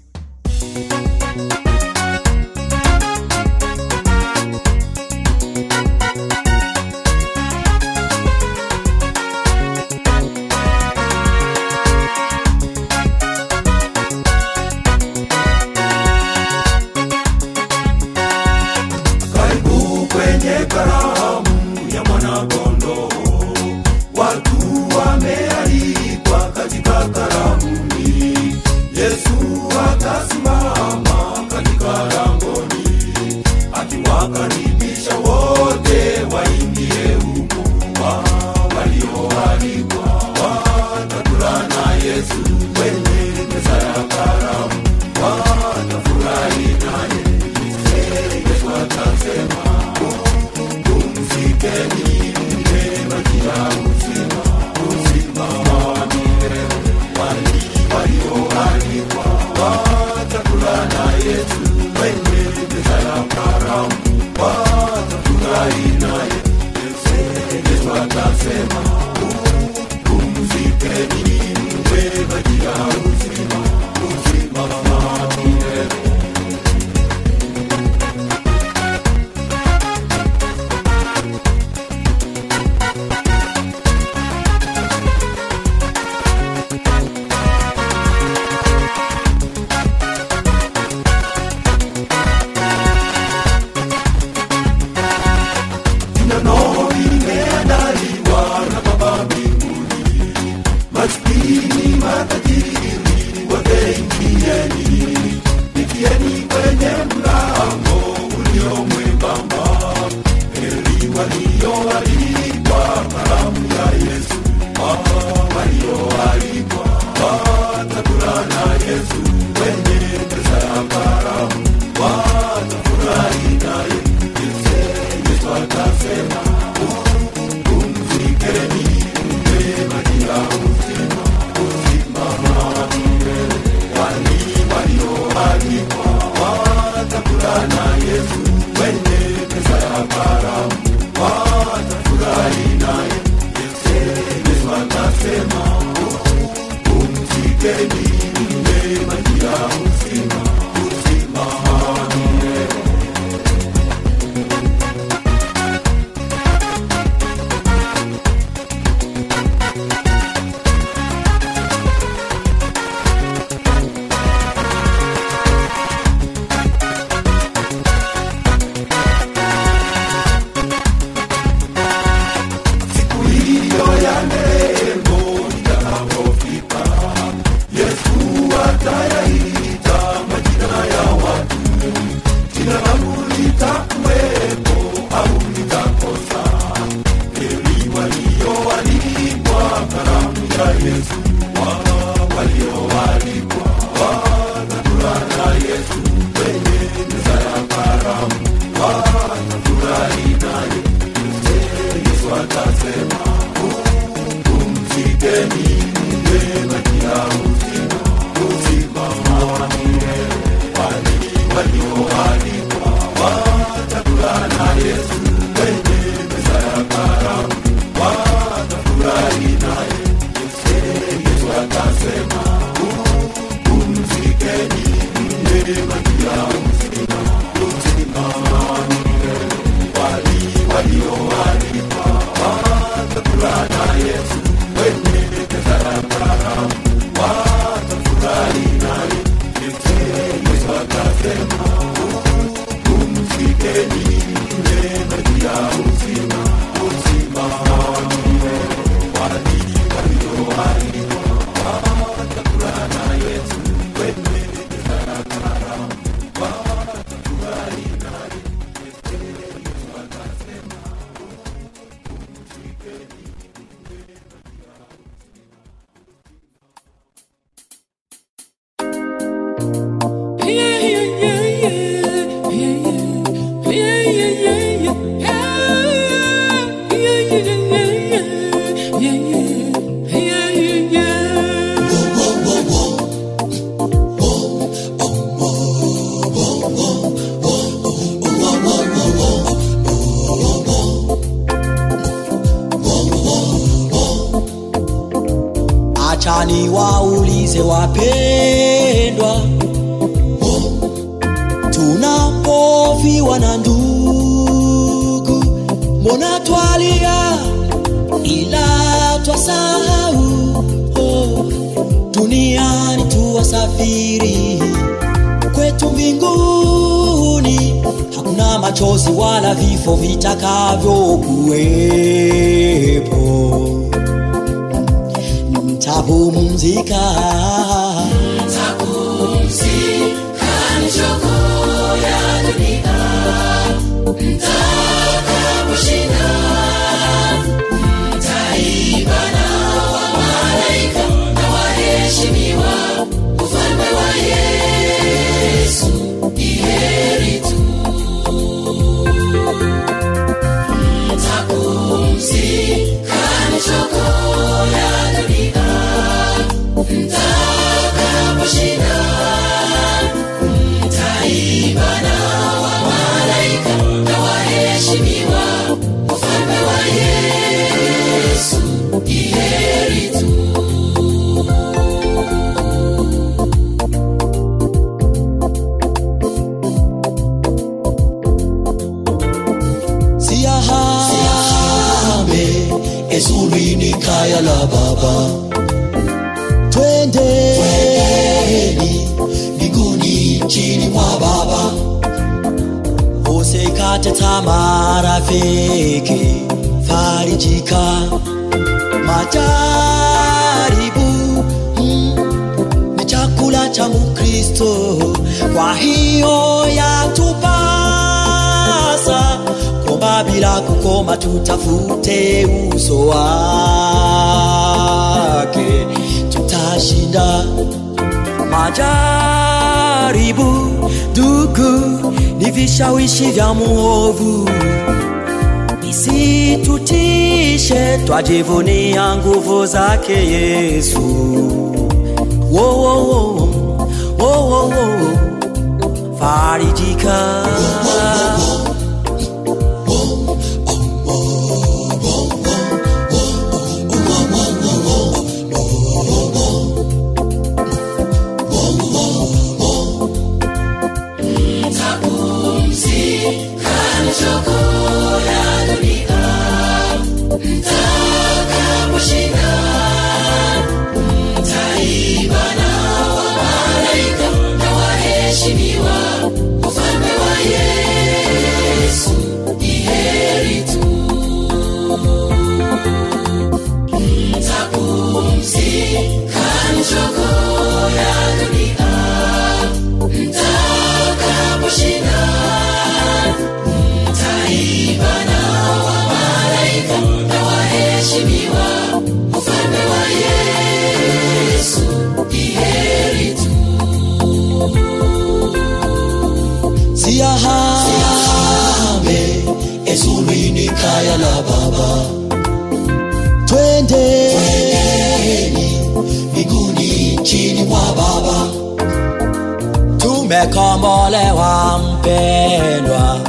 umekombolewa mpendwa,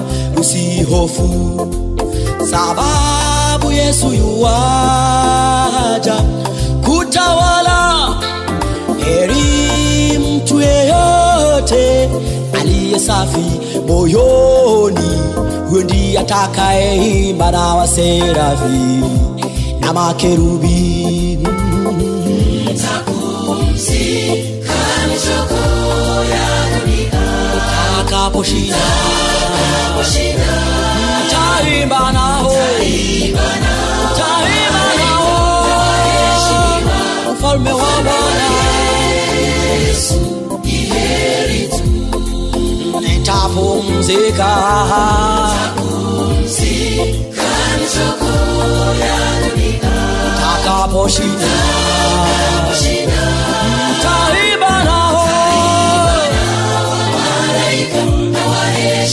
usihofu sababu Yesu yuwaja kutawala. Heri mtu yeyote aliye safi moyoni, huyo ndiye atakayeimba na waserafi na makerubi Hoshina, Hoshina, Taibana,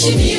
She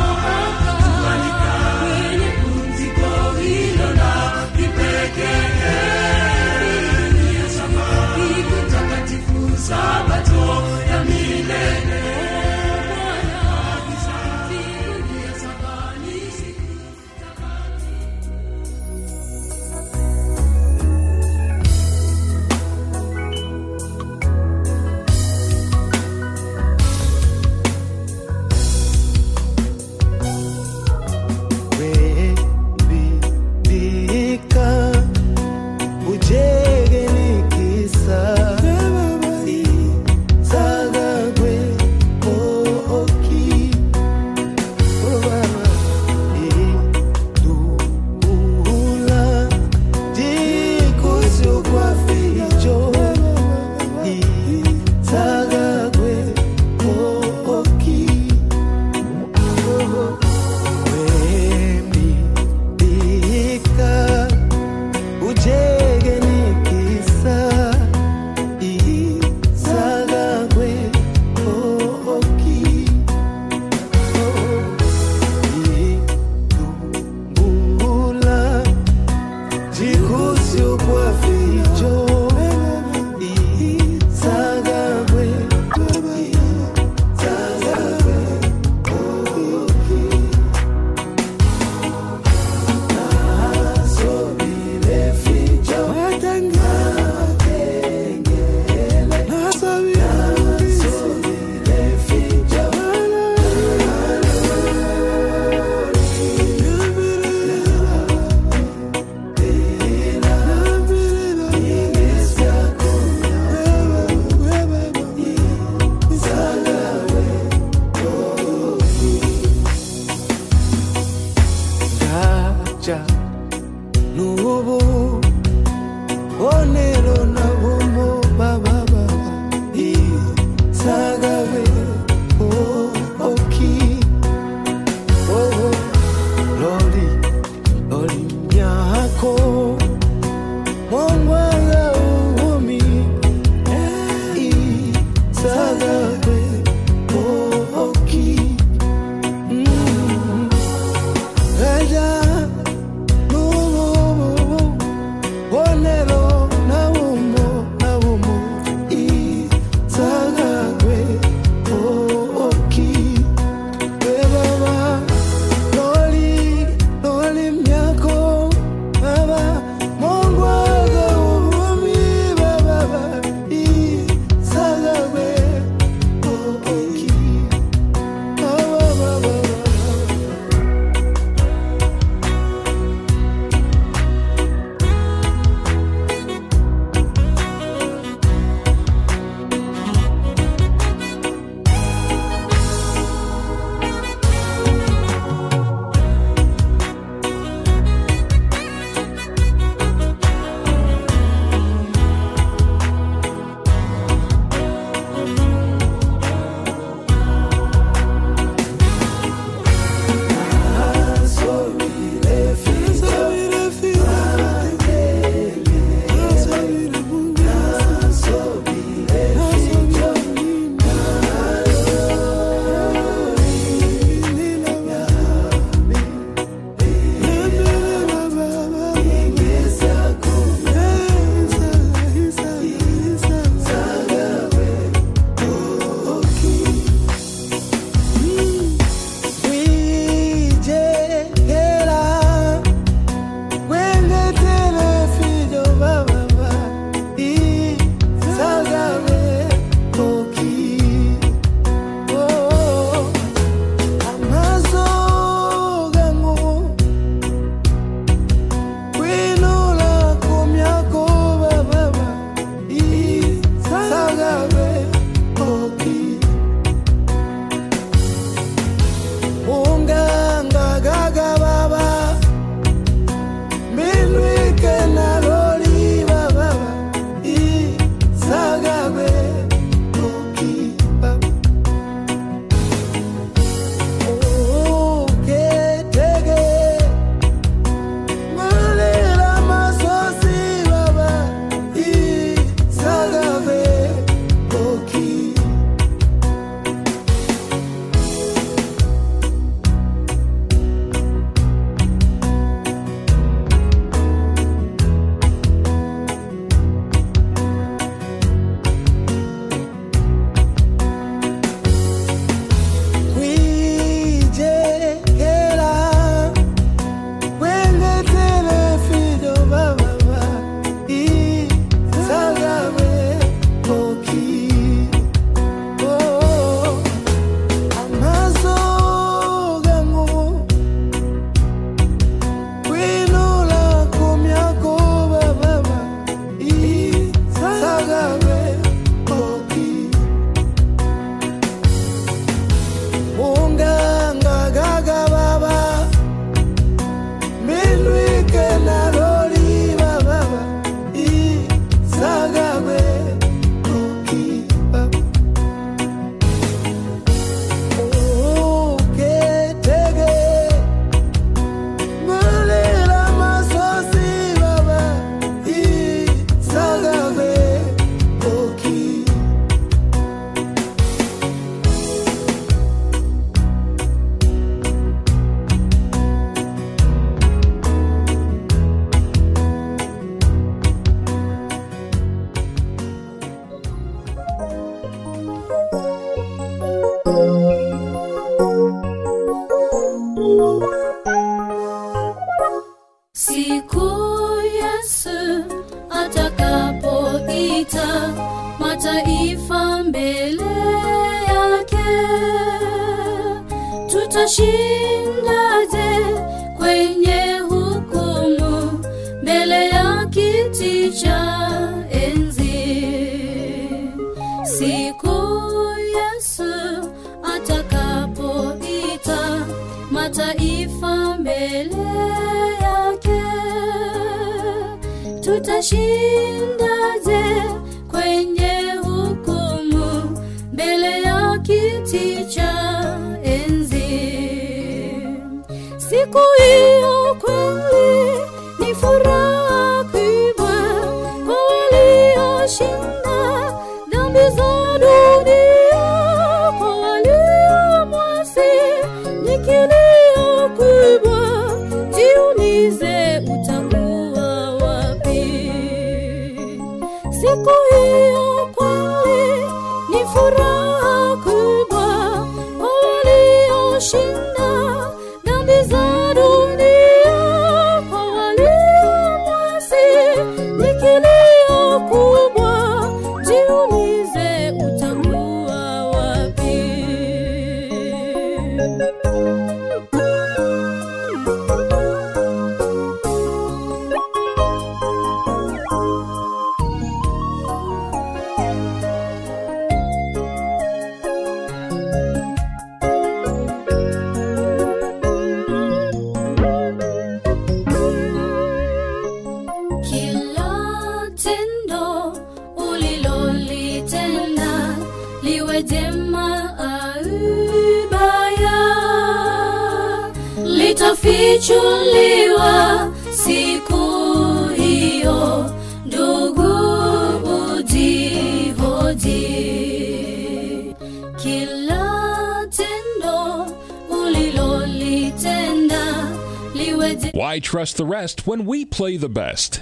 rest when we play the best.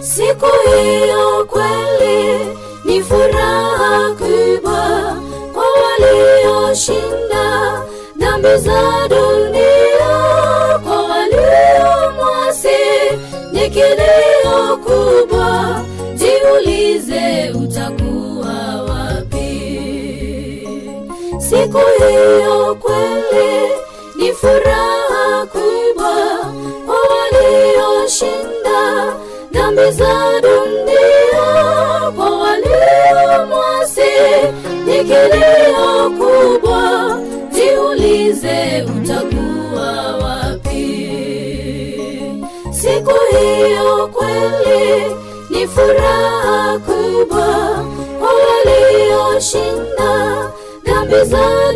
Siku hiyo siku hiyo kweli ni furaha kubwa kwa walioshinda dhambi za dunia, kwa waliomwasi ni kilio kubwa. Jiulize, utakuwa wapi siku hiyo? Kweli ni furaha kubwa sun.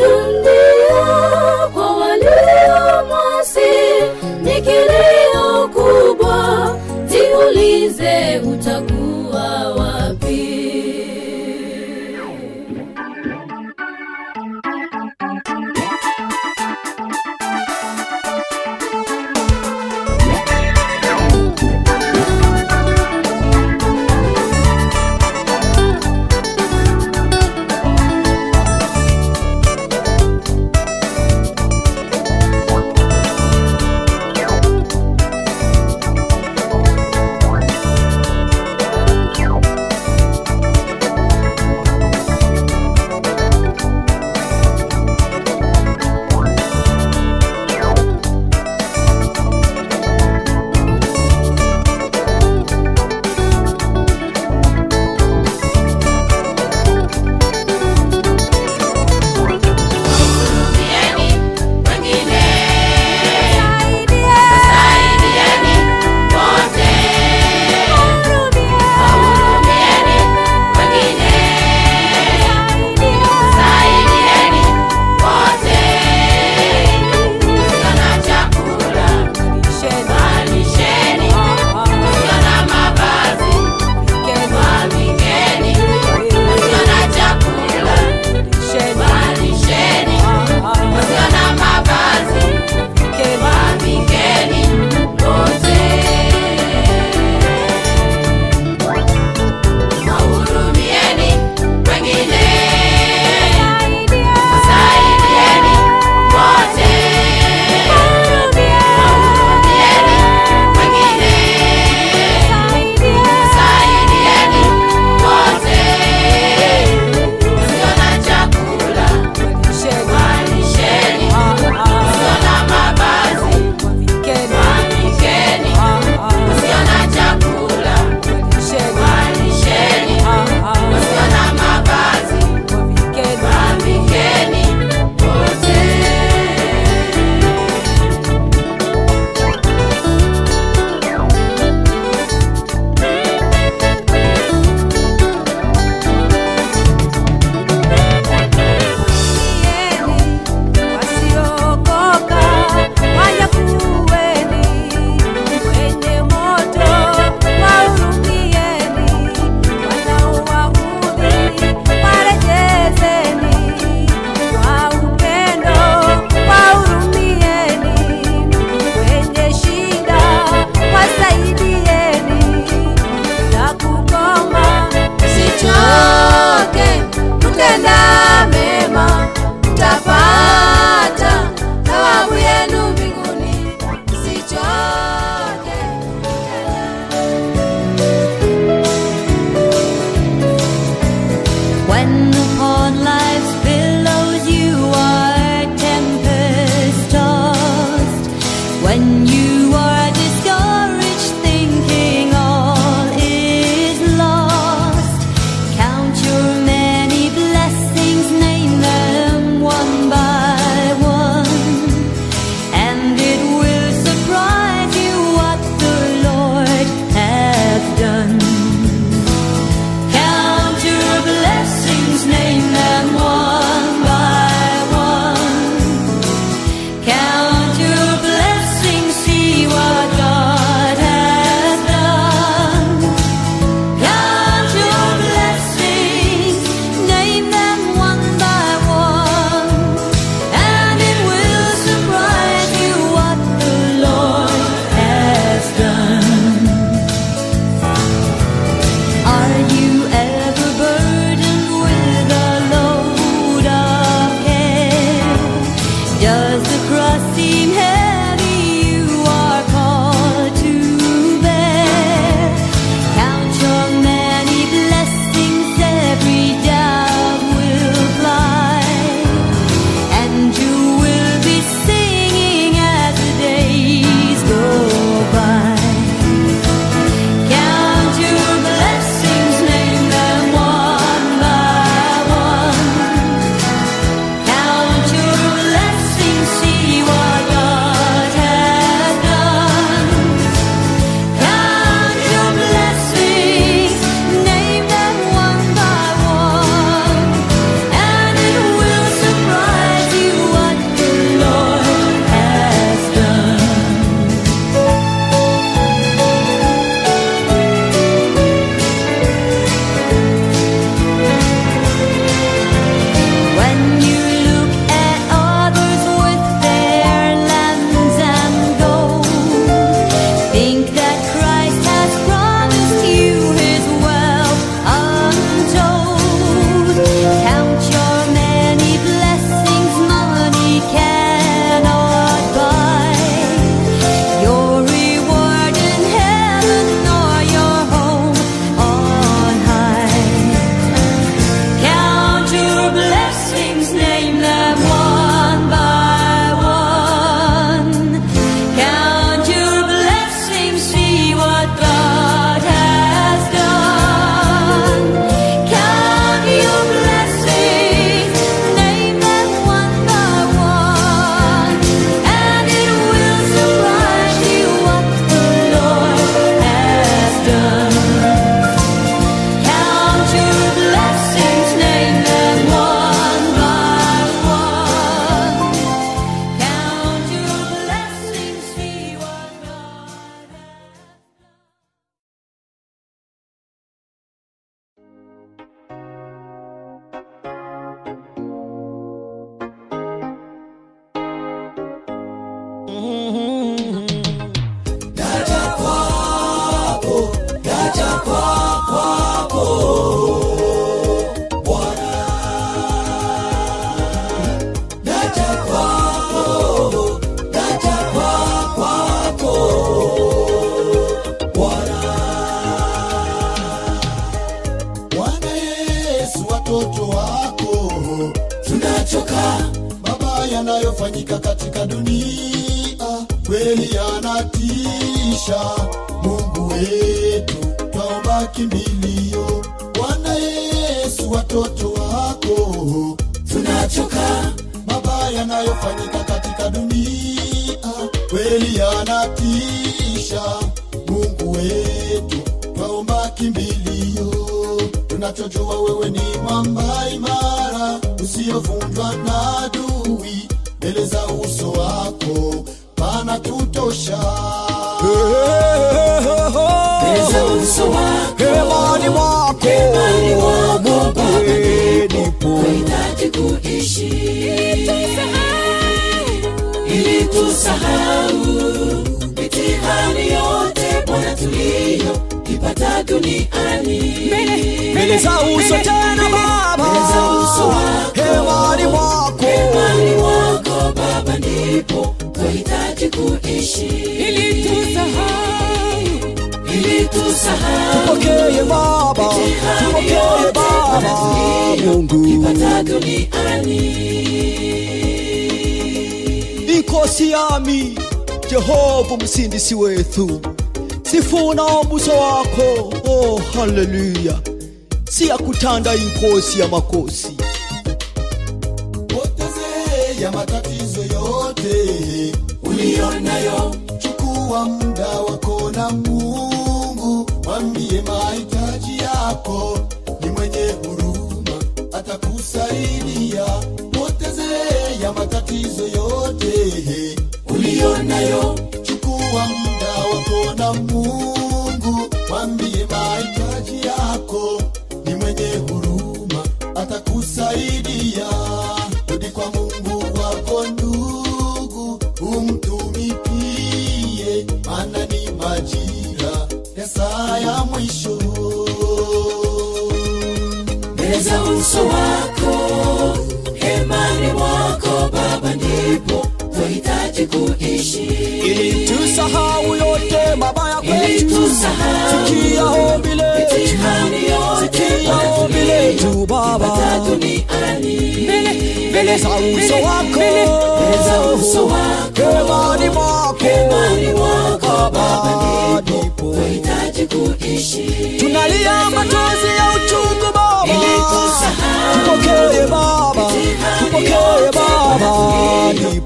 Siyama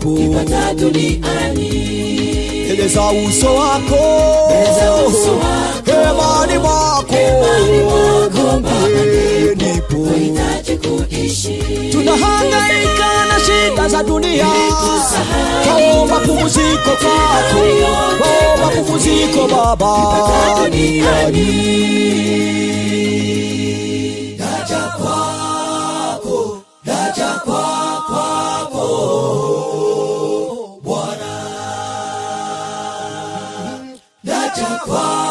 wapo, kipata duniani. Eleza uso wako, hemani mwako, nipo. Tunahangaika na shida za dunia, twaomba pumziko kwako, twaomba pumziko Baba. Duniani. Naja Whoa!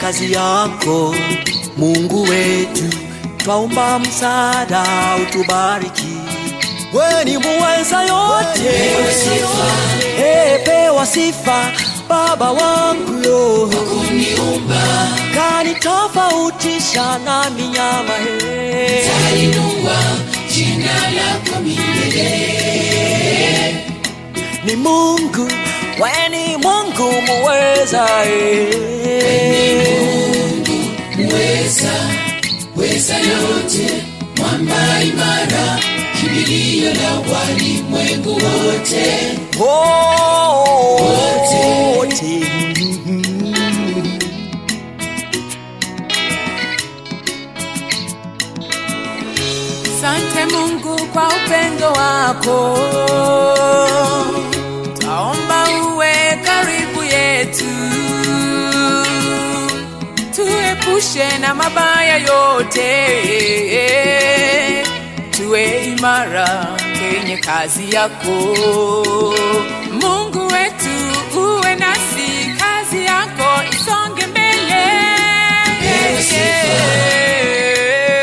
Kazi yako mungu wetu twaomba msaada utubariki. Weni muweza yote. Eh, pewa sifa baba wangu yo kanitofautisha na minyama he. Tainua jina lako milele. ni mungu weni mungu muweza eh. Weza, weza yote, mwamba imara, kimbilio la walimwengu wote. wote Sante Mungu kwa upendo wako, tuepushe na mabaya yote, tuwe imara kwenye kazi yako. Mungu wetu uwe nasi, kazi yako isonge mbele. Pewa sifa.